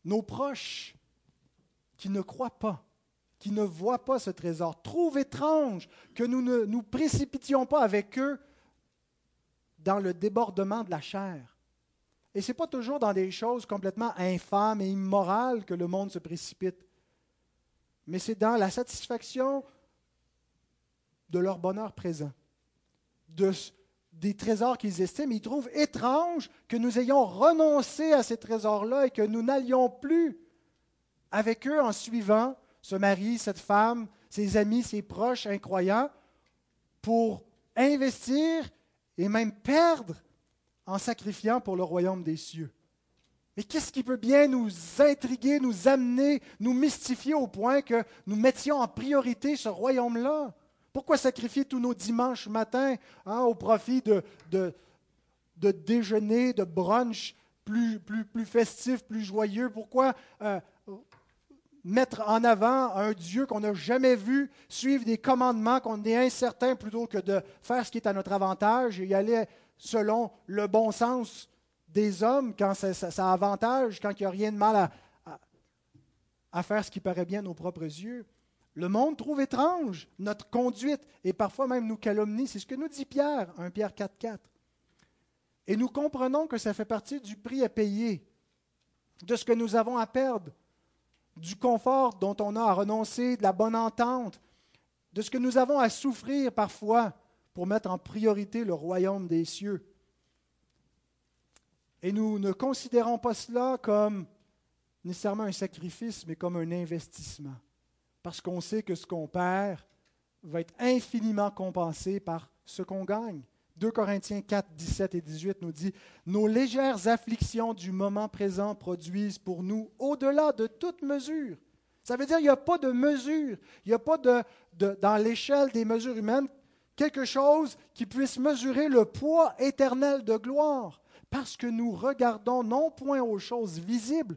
nos proches qui ne croient pas, qui ne voient pas ce trésor, trouvent étrange que nous ne nous précipitions pas avec eux dans le débordement de la chair. Et ce n'est pas toujours dans des choses complètement infâmes et immorales que le monde se précipite, mais c'est dans la satisfaction de leur bonheur présent, de, des trésors qu'ils estiment. Ils trouvent étrange que nous ayons renoncé à ces trésors-là et que nous n'allions plus avec eux en suivant ce mari, cette femme, ses amis, ses proches incroyants, pour investir et même perdre en sacrifiant pour le royaume des cieux. Mais qu'est-ce qui peut bien nous intriguer, nous amener, nous mystifier au point que nous mettions en priorité ce royaume-là? Pourquoi sacrifier tous nos dimanches matins hein, au profit de, de, de déjeuner, de brunch plus, plus, plus festifs, plus joyeux? Pourquoi euh, mettre en avant un Dieu qu'on n'a jamais vu, suivre des commandements qu'on est incertain plutôt que de faire ce qui est à notre avantage et y aller selon le bon sens des hommes quand ça, avantage, quand il n'y a rien de mal à, faire ce qui paraît bien à nos propres yeux. Le monde trouve étrange notre conduite et parfois même nous calomnie. C'est ce que nous dit Pierre, 1 Pierre 4.4. Et nous comprenons que ça fait partie du prix à payer, de ce que nous avons à perdre, du confort dont on a à renoncer, de la bonne entente, de ce que nous avons à souffrir parfois pour mettre en priorité le royaume des cieux. Et nous ne considérons pas cela comme nécessairement un sacrifice, mais comme un investissement. parce qu'on sait que ce qu'on perd va être infiniment compensé par ce qu'on gagne. 2 Corinthiens 4, 17 et 18 nous dit, Nos légères afflictions du moment présent produisent pour nous au-delà de toute mesure. Ça veut dire qu'il n'y a pas de mesure, il n'y a pas de, dans l'échelle des mesures humaines quelque chose qui puisse mesurer le poids éternel de gloire, parce que nous regardons non point aux choses visibles,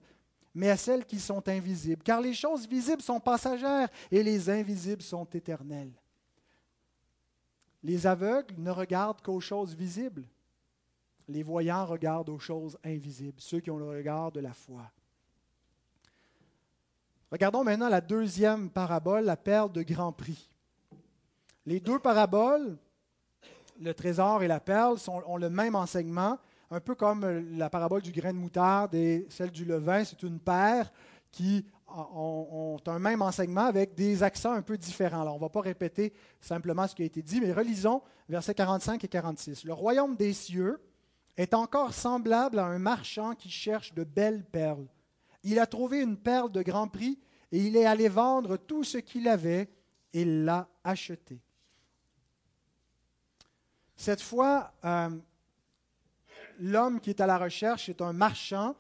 mais à celles qui sont invisibles, car les choses visibles sont passagères et les invisibles sont éternelles. Les aveugles ne regardent qu'aux choses visibles. Les voyants regardent aux choses invisibles, ceux qui ont le regard de la foi. Regardons maintenant la deuxième parabole, la perle de grand prix. Les deux paraboles, le trésor et la perle, ont le même enseignement, un peu comme la parabole du grain de moutarde et celle du levain. C'est une paire qui ont, un même enseignement avec des accents un peu différents. Alors, on ne va pas répéter simplement ce qui a été dit, mais relisons versets 45 et 46. Le royaume des cieux est encore semblable à un marchand qui cherche de belles perles. Il a trouvé une perle de grand prix et il est allé vendre tout ce qu'il avait et l'a acheté. Cette fois, euh, l'homme qui est à la recherche est un marchand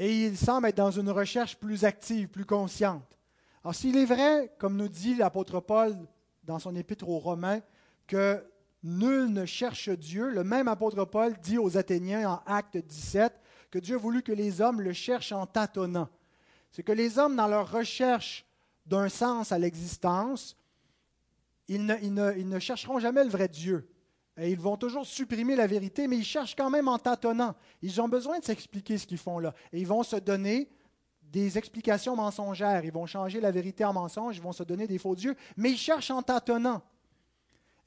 et il semble être dans une recherche plus active, plus consciente. Alors s'il est vrai, comme nous dit l'apôtre Paul dans son épître aux Romains, que nul ne cherche Dieu, le même apôtre Paul dit aux Athéniens en Acte 17 que Dieu a voulu que les hommes le cherchent en tâtonnant. C'est que les hommes, dans leur recherche d'un sens à l'existence, ils ne, chercheront jamais le vrai Dieu. Et ils vont toujours supprimer la vérité, mais ils cherchent quand même en tâtonnant. Ils ont besoin de s'expliquer ce qu'ils font là. Et ils vont se donner des explications mensongères. Ils vont changer la vérité en mensonge, ils vont se donner des faux dieux, mais ils cherchent en tâtonnant.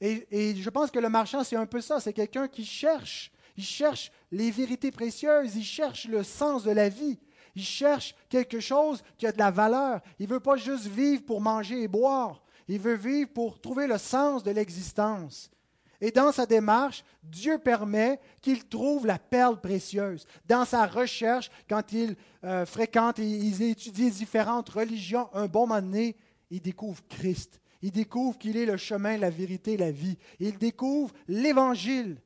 Et, et je pense que le marchand, c'est un peu ça. C'est quelqu'un qui cherche. Il cherche les vérités précieuses, il cherche le sens de la vie. Il cherche quelque chose qui a de la valeur. Il ne veut pas juste vivre pour manger et boire. Il veut vivre pour trouver le sens de l'existence. Et dans sa démarche, Dieu permet qu'il trouve la perle précieuse. Dans sa recherche, quand il euh, fréquente et étudie différentes religions, un bon moment donné, il découvre Christ. Il découvre qu'il est le chemin, la vérité, la vie. Il découvre l'Évangile.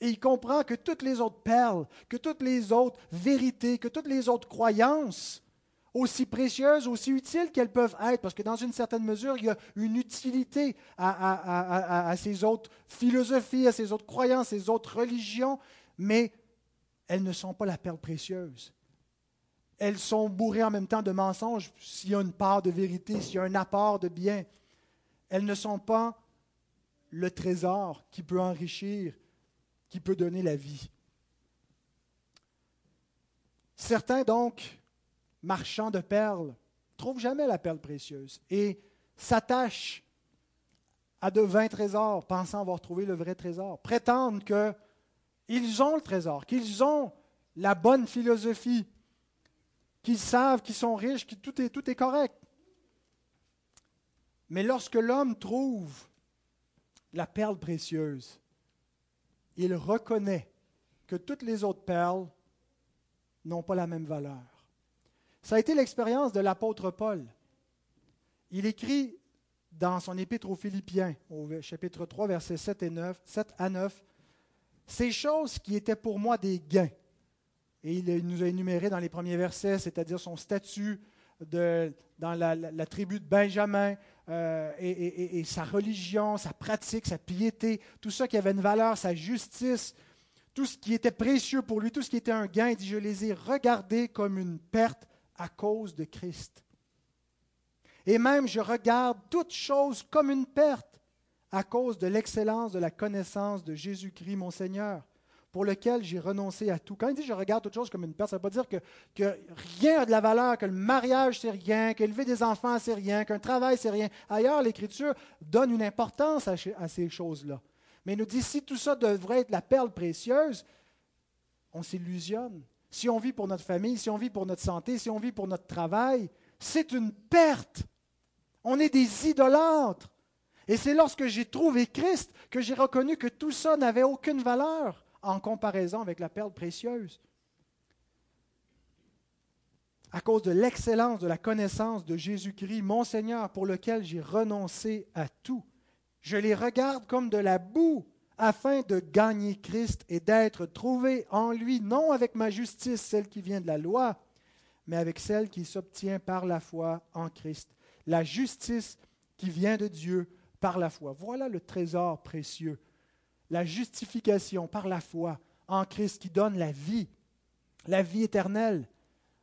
Et il comprend que toutes les autres perles, que toutes les autres vérités, que toutes les autres croyances aussi précieuses, aussi utiles qu'elles peuvent être, parce que dans une certaine mesure, il y a une utilité à, ces autres philosophies, à ces autres croyances, ces autres religions, mais elles ne sont pas la perle précieuse. Elles sont bourrées en même temps de mensonges, s'il y a une part de vérité, s'il y a un apport de bien. Elles ne sont pas le trésor qui peut enrichir, qui peut donner la vie. Certains, donc, marchands de perles, trouvent jamais la perle précieuse et s'attachent à de vains trésors, pensant avoir trouvé le vrai trésor, prétendent qu'ils ont le trésor, qu'ils ont la bonne philosophie, qu'ils savent qu'ils sont riches, que tout est, tout est correct. Mais lorsque l'homme trouve la perle précieuse, il reconnaît que toutes les autres perles n'ont pas la même valeur. Ça a été l'expérience de l'apôtre Paul. Il écrit dans son épître aux Philippiens, au chapitre 3, versets 7, et 9, 7 à 9, Ces choses qui étaient pour moi des gains, et il nous a énuméré dans les premiers versets, c'est-à-dire son statut dans la, tribu de Benjamin, euh, et, et, sa religion, sa pratique, sa piété, tout ça qui avait une valeur, sa justice, tout ce qui était précieux pour lui, tout ce qui était un gain, il dit, je les ai regardés comme une perte à cause de Christ. Et même je regarde toute chose comme une perte à cause de l'excellence de la connaissance de Jésus-Christ, mon Seigneur, pour lequel j'ai renoncé à tout. Quand il dit je regarde toute chose comme une perte, ça ne veut pas dire que, que rien n'a de la valeur, que le mariage c'est rien, qu'élever des enfants c'est rien, qu'un travail c'est rien. Ailleurs, l'Écriture donne une importance à, à ces choses-là. Mais il nous dit si tout ça devrait être la perle précieuse, on s'illusionne. Si on vit pour notre famille, si on vit pour notre santé, si on vit pour notre travail, c'est une perte. On est des idolâtres. Et c'est lorsque j'ai trouvé Christ que j'ai reconnu que tout ça n'avait aucune valeur en comparaison avec la perle précieuse. à cause de l'excellence de la connaissance de Jésus-Christ, mon Seigneur, pour lequel j'ai renoncé à tout. Je les regarde comme de la boue afin de gagner Christ et d'être trouvé en lui, non avec ma justice, celle qui vient de la loi, mais avec celle qui s'obtient par la foi en Christ. La justice qui vient de Dieu par la foi. Voilà le trésor précieux. La justification par la foi en Christ qui donne la vie, la vie éternelle.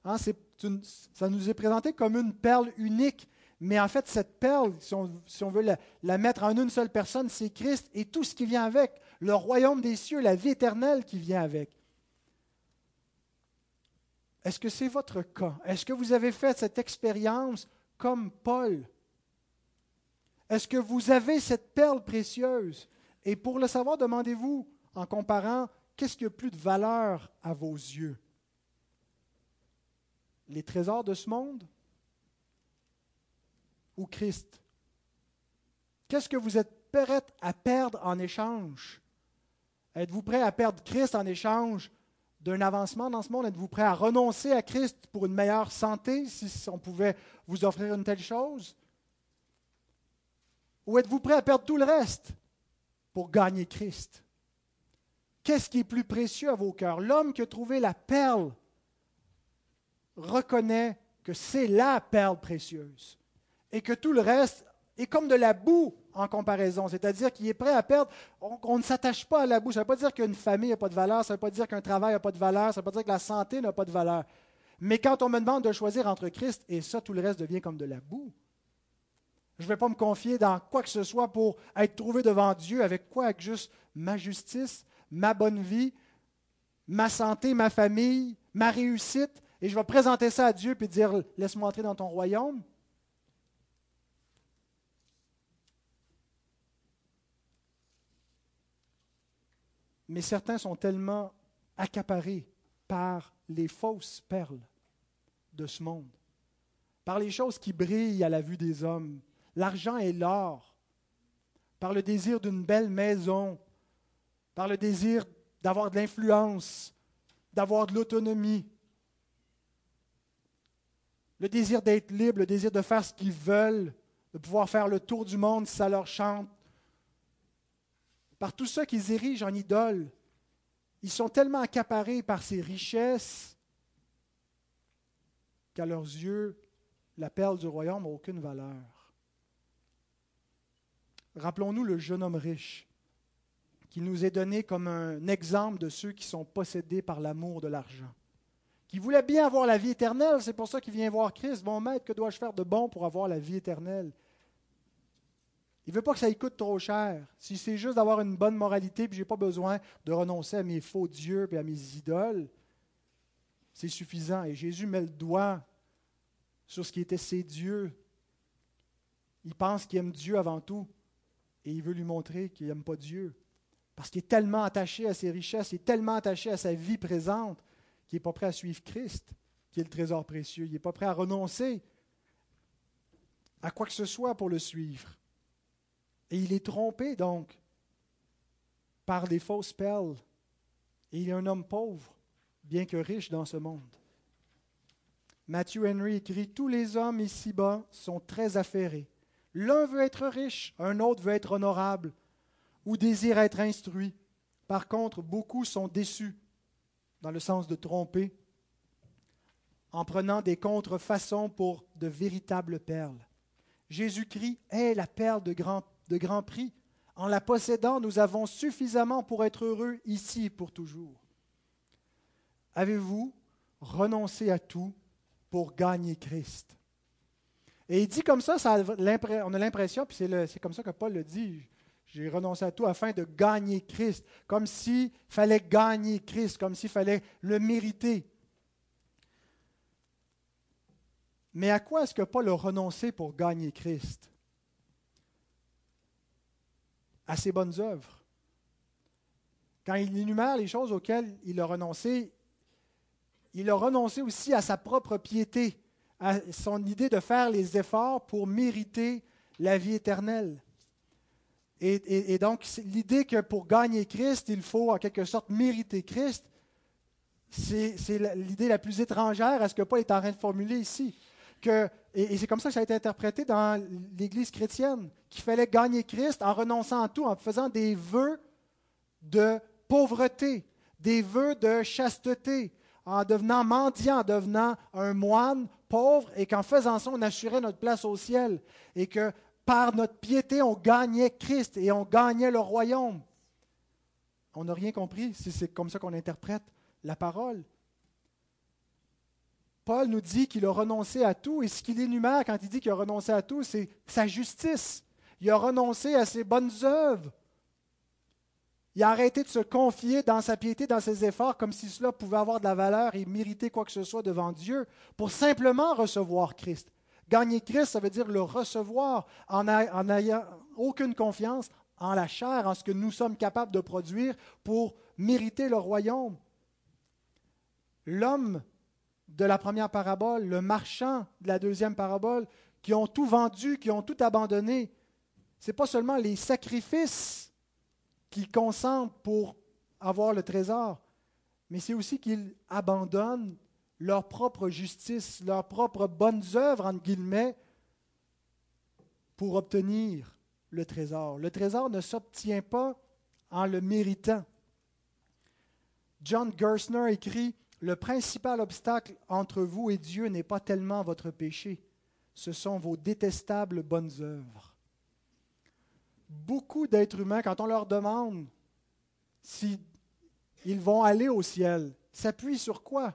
Hein, ça nous est présenté comme une perle unique, mais en fait, cette perle, si on, veut la, la, mettre en une seule personne, c'est Christ et tout ce qui vient avec, le royaume des cieux, la vie éternelle qui vient avec. Est-ce que c'est votre cas? Est-ce que vous avez fait cette expérience comme Paul? Est-ce que vous avez cette perle précieuse? Et pour le savoir, demandez-vous, en comparant, qu'est-ce qui a plus de valeur à vos yeux? Les trésors de ce monde? Ou Christ? Qu'est-ce que vous êtes prêt à perdre en échange? Êtes-vous prêt à perdre Christ en échange d'un avancement dans ce monde? Êtes-vous prêt à renoncer à Christ pour une meilleure santé, si on pouvait vous offrir une telle chose? Ou êtes-vous prêt à perdre tout le reste pour gagner Christ? Qu'est-ce qui est plus précieux à vos cœurs? L'homme qui a trouvé la perle reconnaît que c'est la perle précieuse et que tout le reste est comme de la boue en comparaison, c'est-à-dire qu'il est prêt à perdre. On, ne s'attache pas à la boue. Ça ne veut pas dire qu'une famille n'a pas de valeur, ça ne veut pas dire qu'un travail n'a pas de valeur, ça ne veut pas dire que la santé n'a pas de valeur. Mais quand on me demande de choisir entre Christ et ça, tout le reste devient comme de la boue. Je ne vais pas me confier dans quoi que ce soit pour être trouvé devant Dieu avec quoi Avec juste ma justice, ma bonne vie, ma santé, ma famille, ma réussite. Et je vais présenter ça à Dieu et dire Laisse-moi entrer dans ton royaume. Mais certains sont tellement accaparés par les fausses perles de ce monde, par les choses qui brillent à la vue des hommes, l'argent et l'or, par le désir d'une belle maison, par le désir d'avoir de l'influence, d'avoir de l'autonomie, le désir d'être libre, le désir de faire ce qu'ils veulent, de pouvoir faire le tour du monde si ça leur chante, par tout ça qu'ils érigent en idoles. Ils sont tellement accaparés par ces richesses qu'à leurs yeux, la perle du royaume n'a aucune valeur. Rappelons-nous le jeune homme riche, qui nous est donné comme un exemple de ceux qui sont possédés par l'amour de l'argent, qui voulait bien avoir la vie éternelle, c'est pour ça qu'il vient voir Christ. Bon maître, que dois-je faire de bon pour avoir la vie éternelle Il ne veut pas que ça y coûte trop cher. Si c'est juste d'avoir une bonne moralité, puis je n'ai pas besoin de renoncer à mes faux dieux et à mes idoles, c'est suffisant. Et Jésus met le doigt sur ce qui était ses dieux. Il pense qu'il aime Dieu avant tout et il veut lui montrer qu'il n'aime pas Dieu. Parce qu'il est tellement attaché à ses richesses, il est tellement attaché à sa vie présente qu'il n'est pas prêt à suivre Christ, qui est le trésor précieux. Il n'est pas prêt à renoncer à quoi que ce soit pour le suivre. Et il est trompé donc par des fausses perles. Et il est un homme pauvre, bien que riche dans ce monde. Matthew Henry écrit Tous les hommes ici-bas sont très affairés. L'un veut être riche, un autre veut être honorable ou désire être instruit. Par contre, beaucoup sont déçus, dans le sens de tromper, en prenant des contrefaçons pour de véritables perles. Jésus-Christ est la perle de grand, de grand prix. En la possédant, nous avons suffisamment pour être heureux ici pour toujours. Avez-vous renoncé à tout pour gagner Christ? Et il dit comme ça, ça on a l'impression, puis c'est comme ça que Paul le dit, j'ai renoncé à tout afin de gagner Christ, comme s'il fallait gagner Christ, comme s'il fallait le mériter. Mais à quoi est-ce que Paul a renoncé pour gagner Christ? À ses bonnes œuvres. Quand il énumère les choses auxquelles il a renoncé, il a renoncé aussi à sa propre piété à son idée de faire les efforts pour mériter la vie éternelle. Et, donc, l'idée que pour gagner Christ, il faut en quelque sorte mériter Christ, c'est l'idée la plus étrangère à ce que Paul est en train de formuler ici. Que, et, c'est comme ça que ça a été interprété dans l'Église chrétienne, qu'il fallait gagner Christ en renonçant à tout, en faisant des vœux de pauvreté, des vœux de chasteté, en devenant mendiant, en devenant un moine pauvre, et qu'en faisant ça, on assurait notre place au ciel, et que par notre piété, on gagnait Christ et on gagnait le royaume. On n'a rien compris si c'est comme ça qu'on interprète la parole. Paul nous dit qu'il a renoncé à tout, et ce qu'il énumère quand il dit qu'il a renoncé à tout, c'est sa justice. Il a renoncé à ses bonnes œuvres. Il a arrêté de se confier dans sa piété, dans ses efforts, comme si cela pouvait avoir de la valeur et mériter quoi que ce soit devant Dieu, pour simplement recevoir Christ. Gagner Christ, ça veut dire le recevoir en n'ayant aucune confiance en la chair, en ce que nous sommes capables de produire pour mériter le royaume l'homme de la première parabole, le marchand de la deuxième parabole, qui ont tout vendu, qui ont tout abandonné. Ce n'est pas seulement les sacrifices qu'ils consentent pour avoir le trésor, mais c'est aussi qu'ils abandonnent leur propre justice, leurs propres bonnes œuvres, entre guillemets, pour obtenir le trésor. Le trésor ne s'obtient pas en le méritant. John Gersner écrit le principal obstacle entre vous et Dieu n'est pas tellement votre péché, ce sont vos détestables bonnes œuvres. Beaucoup d'êtres humains, quand on leur demande s'ils vont aller au ciel, s'appuient sur quoi?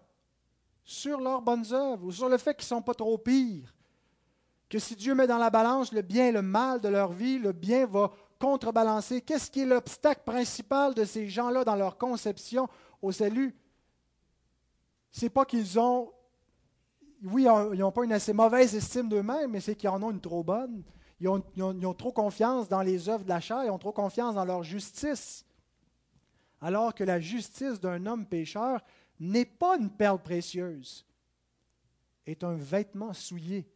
Sur leurs bonnes œuvres ou sur le fait qu'ils ne sont pas trop pires. Que si Dieu met dans la balance le bien et le mal de leur vie, le bien va contrebalancer. Qu'est-ce qui est l'obstacle principal de ces gens-là dans leur conception au salut? C'est pas qu'ils ont, oui, ils n'ont pas une assez mauvaise estime d'eux-mêmes, mais c'est qu'ils en ont une trop bonne. Ils ont, trop confiance dans les œuvres de la chair, ils ont trop confiance dans leur justice. Alors que la justice d'un homme pécheur n'est pas une perle précieuse, est un vêtement souillé.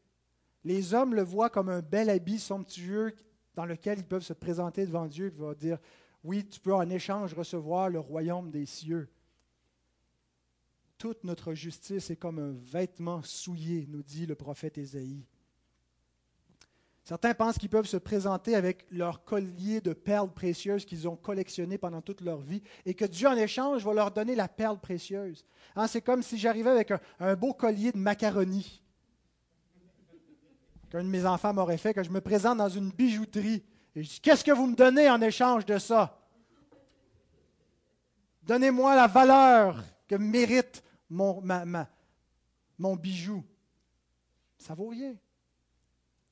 Les hommes le voient comme un bel habit somptueux dans lequel ils peuvent se présenter devant Dieu et dire Oui, tu peux en échange recevoir le royaume des cieux toute notre justice est comme un vêtement souillé, nous dit le prophète Ésaïe. Certains pensent qu'ils peuvent se présenter avec leur collier de perles précieuses qu'ils ont collectionnées pendant toute leur vie et que Dieu, en échange, va leur donner la perle précieuse. Hein, c'est comme si j'arrivais avec un, beau collier de macaroni qu'un de mes enfants m'aurait fait, que je me présente dans une bijouterie et je dis Qu'est-ce que vous me donnez en échange de ça? Donnez-moi la valeur mérite mon, bijou. Ça vaut rien.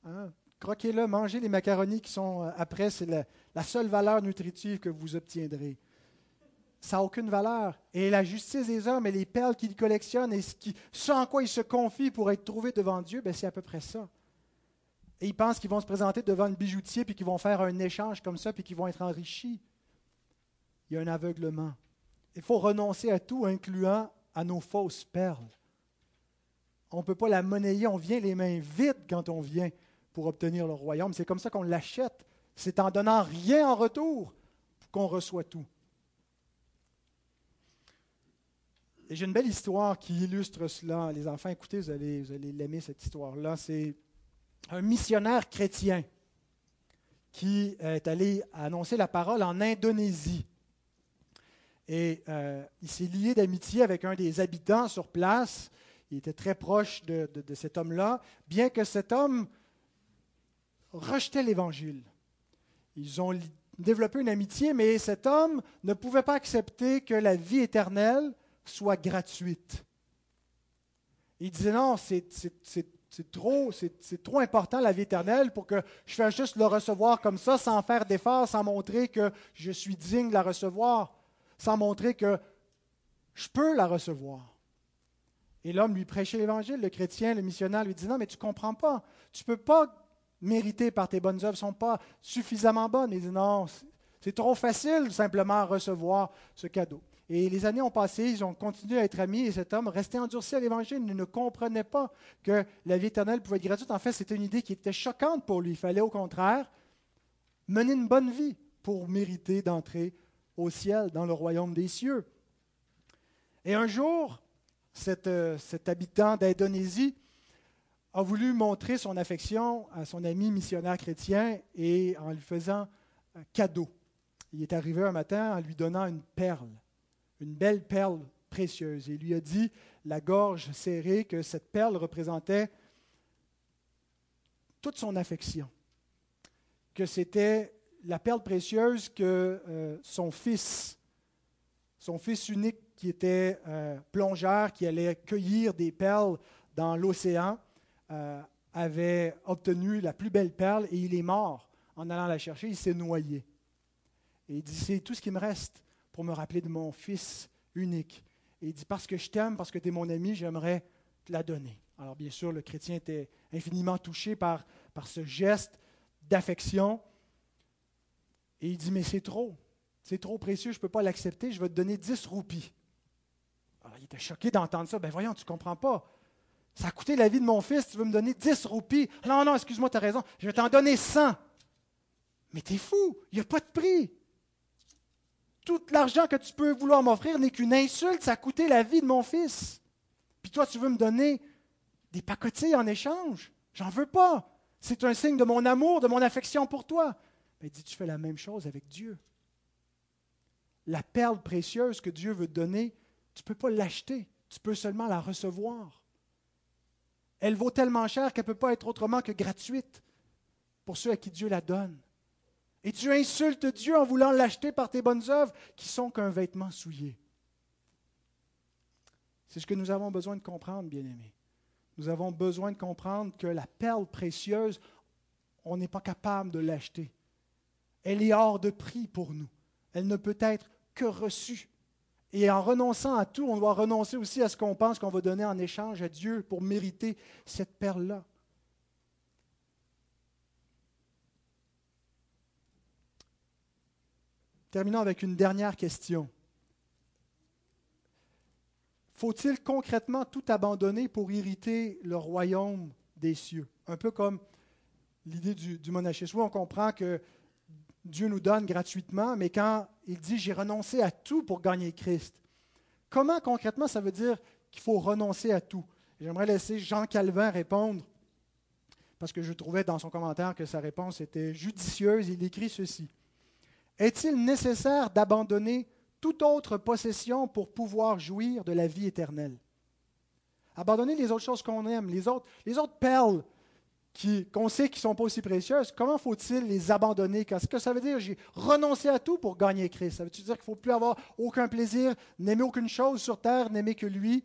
Hein? Croquez-le, mangez les macaronis qui sont euh, après, c'est la, seule valeur nutritive que vous obtiendrez. Ça n'a aucune valeur. Et la justice des hommes et les perles qu'ils collectionnent et ce, qui, en quoi ils se confient pour être trouvés devant Dieu, ben c'est à peu près ça. Et ils pensent qu'ils vont se présenter devant un bijoutier puis qu'ils vont faire un échange comme ça puis qu'ils vont être enrichis. Il y a un aveuglement. Il faut renoncer à tout, incluant à nos fausses perles. On ne peut pas la monnayer, on vient les mains vides quand on vient pour obtenir le royaume. C'est comme ça qu'on l'achète. C'est en donnant rien en retour qu'on reçoit tout. Et j'ai une belle histoire qui illustre cela. Les enfants, écoutez, vous allez, vous allez l'aimer, cette histoire-là. C'est un missionnaire chrétien qui est allé annoncer la parole en Indonésie. Et euh, il s'est lié d'amitié avec un des habitants sur place. Il était très proche de, cet homme-là, bien que cet homme rejetait l'Évangile. Ils ont développé une amitié, mais cet homme ne pouvait pas accepter que la vie éternelle soit gratuite. Il disait non, c'est trop, important la vie éternelle pour que je fasse juste le recevoir comme ça, sans faire d'effort, sans montrer que je suis digne de la recevoir sans montrer que je peux la recevoir. Et l'homme lui prêchait l'Évangile, le chrétien, le missionnaire lui dit, non, mais tu ne comprends pas. Tu ne peux pas mériter par tes bonnes œuvres, ne sont pas suffisamment bonnes. Il dit, non, c'est trop facile simplement recevoir ce cadeau. Et les années ont passé, ils ont continué à être amis, et cet homme restait endurci à l'Évangile. Il ne comprenait pas que la vie éternelle pouvait être gratuite. En fait, c'était une idée qui était choquante pour lui. Il fallait au contraire mener une bonne vie pour mériter d'entrer au ciel, dans le royaume des cieux. Et un jour, euh, cet habitant d'Indonésie a voulu montrer son affection à son ami missionnaire chrétien et en lui faisant un cadeau. Il est arrivé un matin en lui donnant une perle, une belle perle précieuse. Il lui a dit, la gorge serrée, que cette perle représentait toute son affection, que c'était la perle précieuse que euh, son fils, son fils unique qui était euh, plongeur, qui allait cueillir des perles dans l'océan, euh, avait obtenu la plus belle perle et il est mort en allant la chercher, il s'est noyé. Et il dit, c'est tout ce qui me reste pour me rappeler de mon fils unique. Et il dit, parce que je t'aime, parce que tu es mon ami, j'aimerais te la donner. Alors bien sûr, le chrétien était infiniment touché par, par ce geste d'affection. Et il dit, mais c'est trop, c'est trop précieux, je ne peux pas l'accepter, je vais te donner 10 roupies. Alors il était choqué d'entendre ça. Ben voyons, tu ne comprends pas. Ça a coûté la vie de mon fils, tu veux me donner 10 roupies. Non, non, excuse-moi, tu as raison, je vais t'en donner 100. Mais tu es fou, il n'y a pas de prix. Tout l'argent que tu peux vouloir m'offrir n'est qu'une insulte, ça a coûté la vie de mon fils. Puis toi, tu veux me donner des pacotilles en échange? J'en veux pas. C'est un signe de mon amour, de mon affection pour toi. Mais dis, tu fais la même chose avec Dieu. La perle précieuse que Dieu veut te donner, tu ne peux pas l'acheter. Tu peux seulement la recevoir. Elle vaut tellement cher qu'elle ne peut pas être autrement que gratuite pour ceux à qui Dieu la donne. Et tu insultes Dieu en voulant l'acheter par tes bonnes œuvres qui sont qu'un vêtement souillé. C'est ce que nous avons besoin de comprendre, bien-aimés. Nous avons besoin de comprendre que la perle précieuse, on n'est pas capable de l'acheter. Elle est hors de prix pour nous. Elle ne peut être que reçue. Et en renonçant à tout, on doit renoncer aussi à ce qu'on pense qu'on va donner en échange à Dieu pour mériter cette perle-là. Terminons avec une dernière question. Faut-il concrètement tout abandonner pour hériter le royaume des cieux? Un peu comme l'idée du, du monachisme. On comprend que Dieu nous donne gratuitement, mais quand il dit j'ai renoncé à tout pour gagner Christ, comment concrètement ça veut dire qu'il faut renoncer à tout? J'aimerais laisser Jean Calvin répondre, parce que je trouvais dans son commentaire que sa réponse était judicieuse. Il écrit ceci. Est-il nécessaire d'abandonner toute autre possession pour pouvoir jouir de la vie éternelle? Abandonner les autres choses qu'on aime, les autres, les qu'on sait qui ne sont pas aussi précieuses, comment faut-il les abandonner? Qu'est-ce que ça veut dire? J'ai renoncé à tout pour gagner Christ. Ça veut dire qu'il ne faut plus avoir aucun plaisir, n'aimer aucune chose sur terre, n'aimer que lui?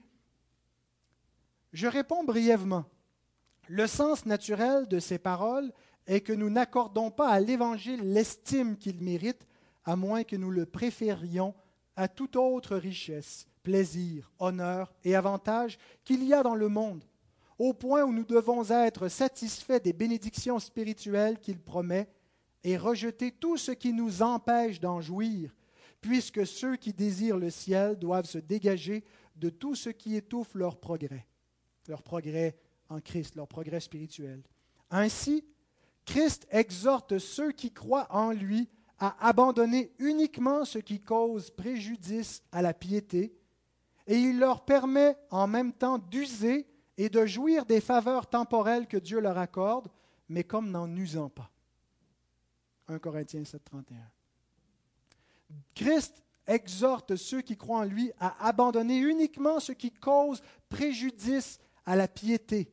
Je réponds brièvement. Le sens naturel de ces paroles est que nous n'accordons pas à l'Évangile l'estime qu'il mérite, à moins que nous le préférions à toute autre richesse, plaisir, honneur et avantage qu'il y a dans le monde, au point où nous devons être satisfaits des bénédictions spirituelles qu'il promet et rejeter tout ce qui nous empêche d'en jouir, puisque ceux qui désirent le ciel doivent se dégager de tout ce qui étouffe leur progrès, leur progrès en Christ, leur progrès spirituel. Ainsi, Christ exhorte ceux qui croient en lui à abandonner uniquement ce qui cause préjudice à la piété, et il leur permet en même temps d'user et de jouir des faveurs temporelles que Dieu leur accorde, mais comme n'en usant pas. 1 Corinthiens 7, 31. Christ exhorte ceux qui croient en lui à abandonner uniquement ce qui cause préjudice à la piété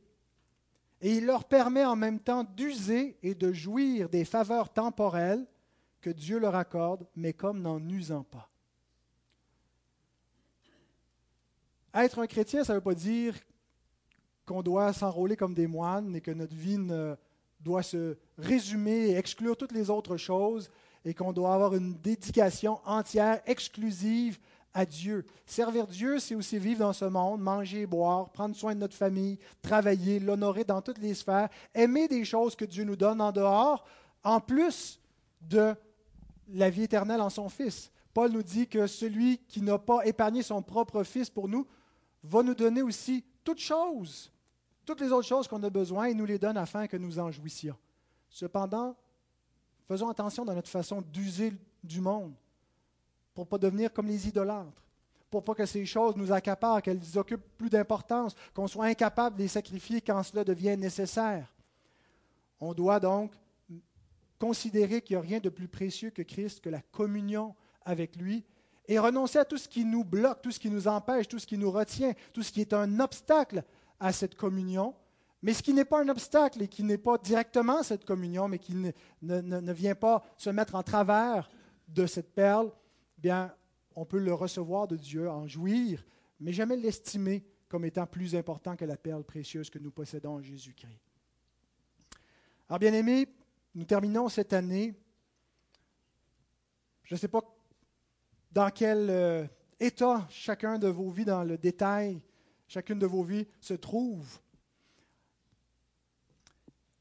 et il leur permet en même temps d'user et de jouir des faveurs temporelles que Dieu leur accorde, mais comme n'en usant pas. Être un chrétien, ça ne veut pas dire qu'on doit s'enrôler comme des moines et que notre vie doit se résumer et exclure toutes les autres choses et qu'on doit avoir une dédication entière, exclusive à Dieu. Servir Dieu, c'est aussi vivre dans ce monde, manger, boire, prendre soin de notre famille, travailler, l'honorer dans toutes les sphères, aimer des choses que Dieu nous donne en dehors, en plus de la vie éternelle en son Fils. Paul nous dit que celui qui n'a pas épargné son propre Fils pour nous va nous donner aussi toutes choses, toutes les autres choses qu'on a besoin, et nous les donne afin que nous en jouissions. Cependant, faisons attention dans notre façon d'user du monde pour ne pas devenir comme les idolâtres, pour pas que ces choses nous accaparent, qu'elles occupent plus d'importance, qu'on soit incapable de les sacrifier quand cela devient nécessaire. On doit donc considérer qu'il n'y a rien de plus précieux que Christ, que la communion avec lui, et renoncer à tout ce qui nous bloque, tout ce qui nous empêche, tout ce qui nous retient, tout ce qui est un obstacle à cette communion, mais ce qui n'est pas un obstacle et qui n'est pas directement cette communion, mais qui ne, ne, vient pas se mettre en travers de cette perle, bien, on peut le recevoir de Dieu, en jouir, mais jamais l'estimer comme étant plus important que la perle précieuse que nous possédons en Jésus-Christ. Alors, bien aimés, nous terminons cette année. Je ne sais pas dans quel euh, état chacun de vos vies, dans le détail, chacune de vos vies se trouve.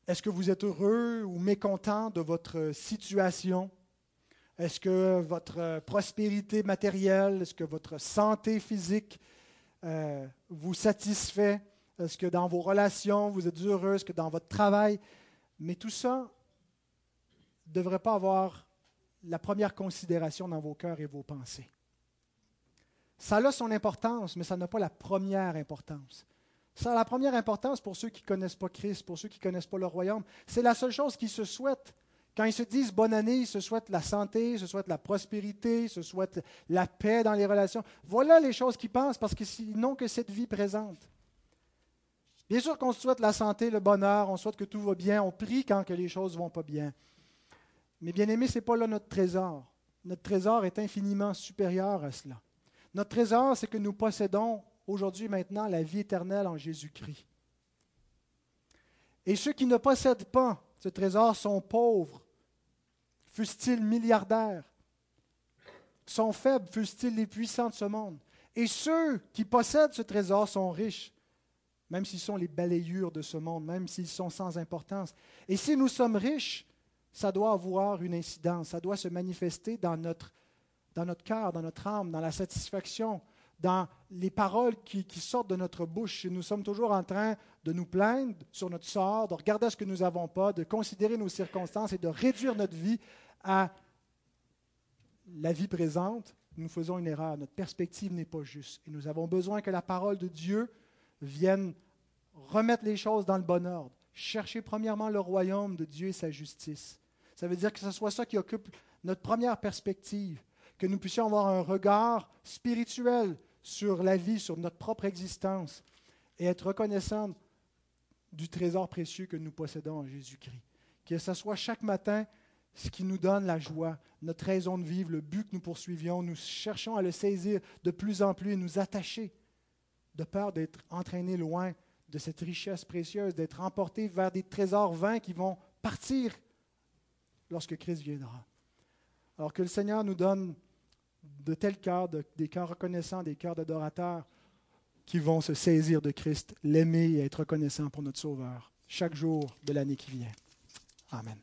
Est-ce que vous êtes heureux ou mécontent de votre situation? Est-ce que votre prospérité matérielle, est-ce que votre santé physique euh, vous satisfait? Est-ce que dans vos relations, vous êtes heureux? Est-ce que dans votre travail? Mais tout ça ne devrait pas avoir la première considération dans vos cœurs et vos pensées. Ça a son importance, mais ça n'a pas la première importance. Ça a la première importance pour ceux qui ne connaissent pas Christ, pour ceux qui ne connaissent pas le royaume. C'est la seule chose qu'ils se souhaitent. Quand ils se disent bonne année, ils se souhaitent la santé, ils se souhaitent la prospérité, ils se souhaitent la paix dans les relations. Voilà les choses qu'ils pensent parce qu'ils n'ont que cette vie présente. Bien sûr qu'on souhaite la santé, le bonheur, on souhaite que tout va bien, on prie quand que les choses ne vont pas bien. Mais bien aimé, ce n'est pas là notre trésor. Notre trésor est infiniment supérieur à cela. Notre trésor, c'est que nous possédons aujourd'hui maintenant la vie éternelle en Jésus-Christ. Et ceux qui ne possèdent pas ce trésor sont pauvres, fussent-ils milliardaires, sont faibles, fussent-ils les puissants de ce monde? Et ceux qui possèdent ce trésor sont riches, même s'ils sont les balayures de ce monde, même s'ils sont sans importance. Et si nous sommes riches, ça doit avoir une incidence, ça doit se manifester dans notre, dans notre cœur, dans notre âme, dans la satisfaction, dans les paroles qui, sortent de notre bouche. nous sommes toujours en train de nous plaindre sur notre sort, de regarder ce que nous n'avons pas, de considérer nos circonstances et de réduire notre vie à la vie présente, nous faisons une erreur. Notre perspective n'est pas juste. Et nous avons besoin que la parole de Dieu vienne remettre les choses dans le bon ordre. Chercher premièrement le royaume de Dieu et sa justice. Ça veut dire que ce soit ça qui occupe notre première perspective, que nous puissions avoir un regard spirituel sur la vie, sur notre propre existence, et être reconnaissants du trésor précieux que nous possédons en Jésus-Christ. Que ce soit chaque matin ce qui nous donne la joie, notre raison de vivre, le but que nous poursuivions. Nous cherchons à le saisir de plus en plus et nous attacher, de peur d'être entraînés loin de cette richesse précieuse, d'être emportés vers des trésors vains qui vont partir lorsque Christ viendra. Alors que le Seigneur nous donne de tels cœurs, des cœurs reconnaissants, des cœurs d'adorateurs qui vont se saisir de Christ, l'aimer et être reconnaissants pour notre Sauveur chaque jour de l'année qui vient. Amen.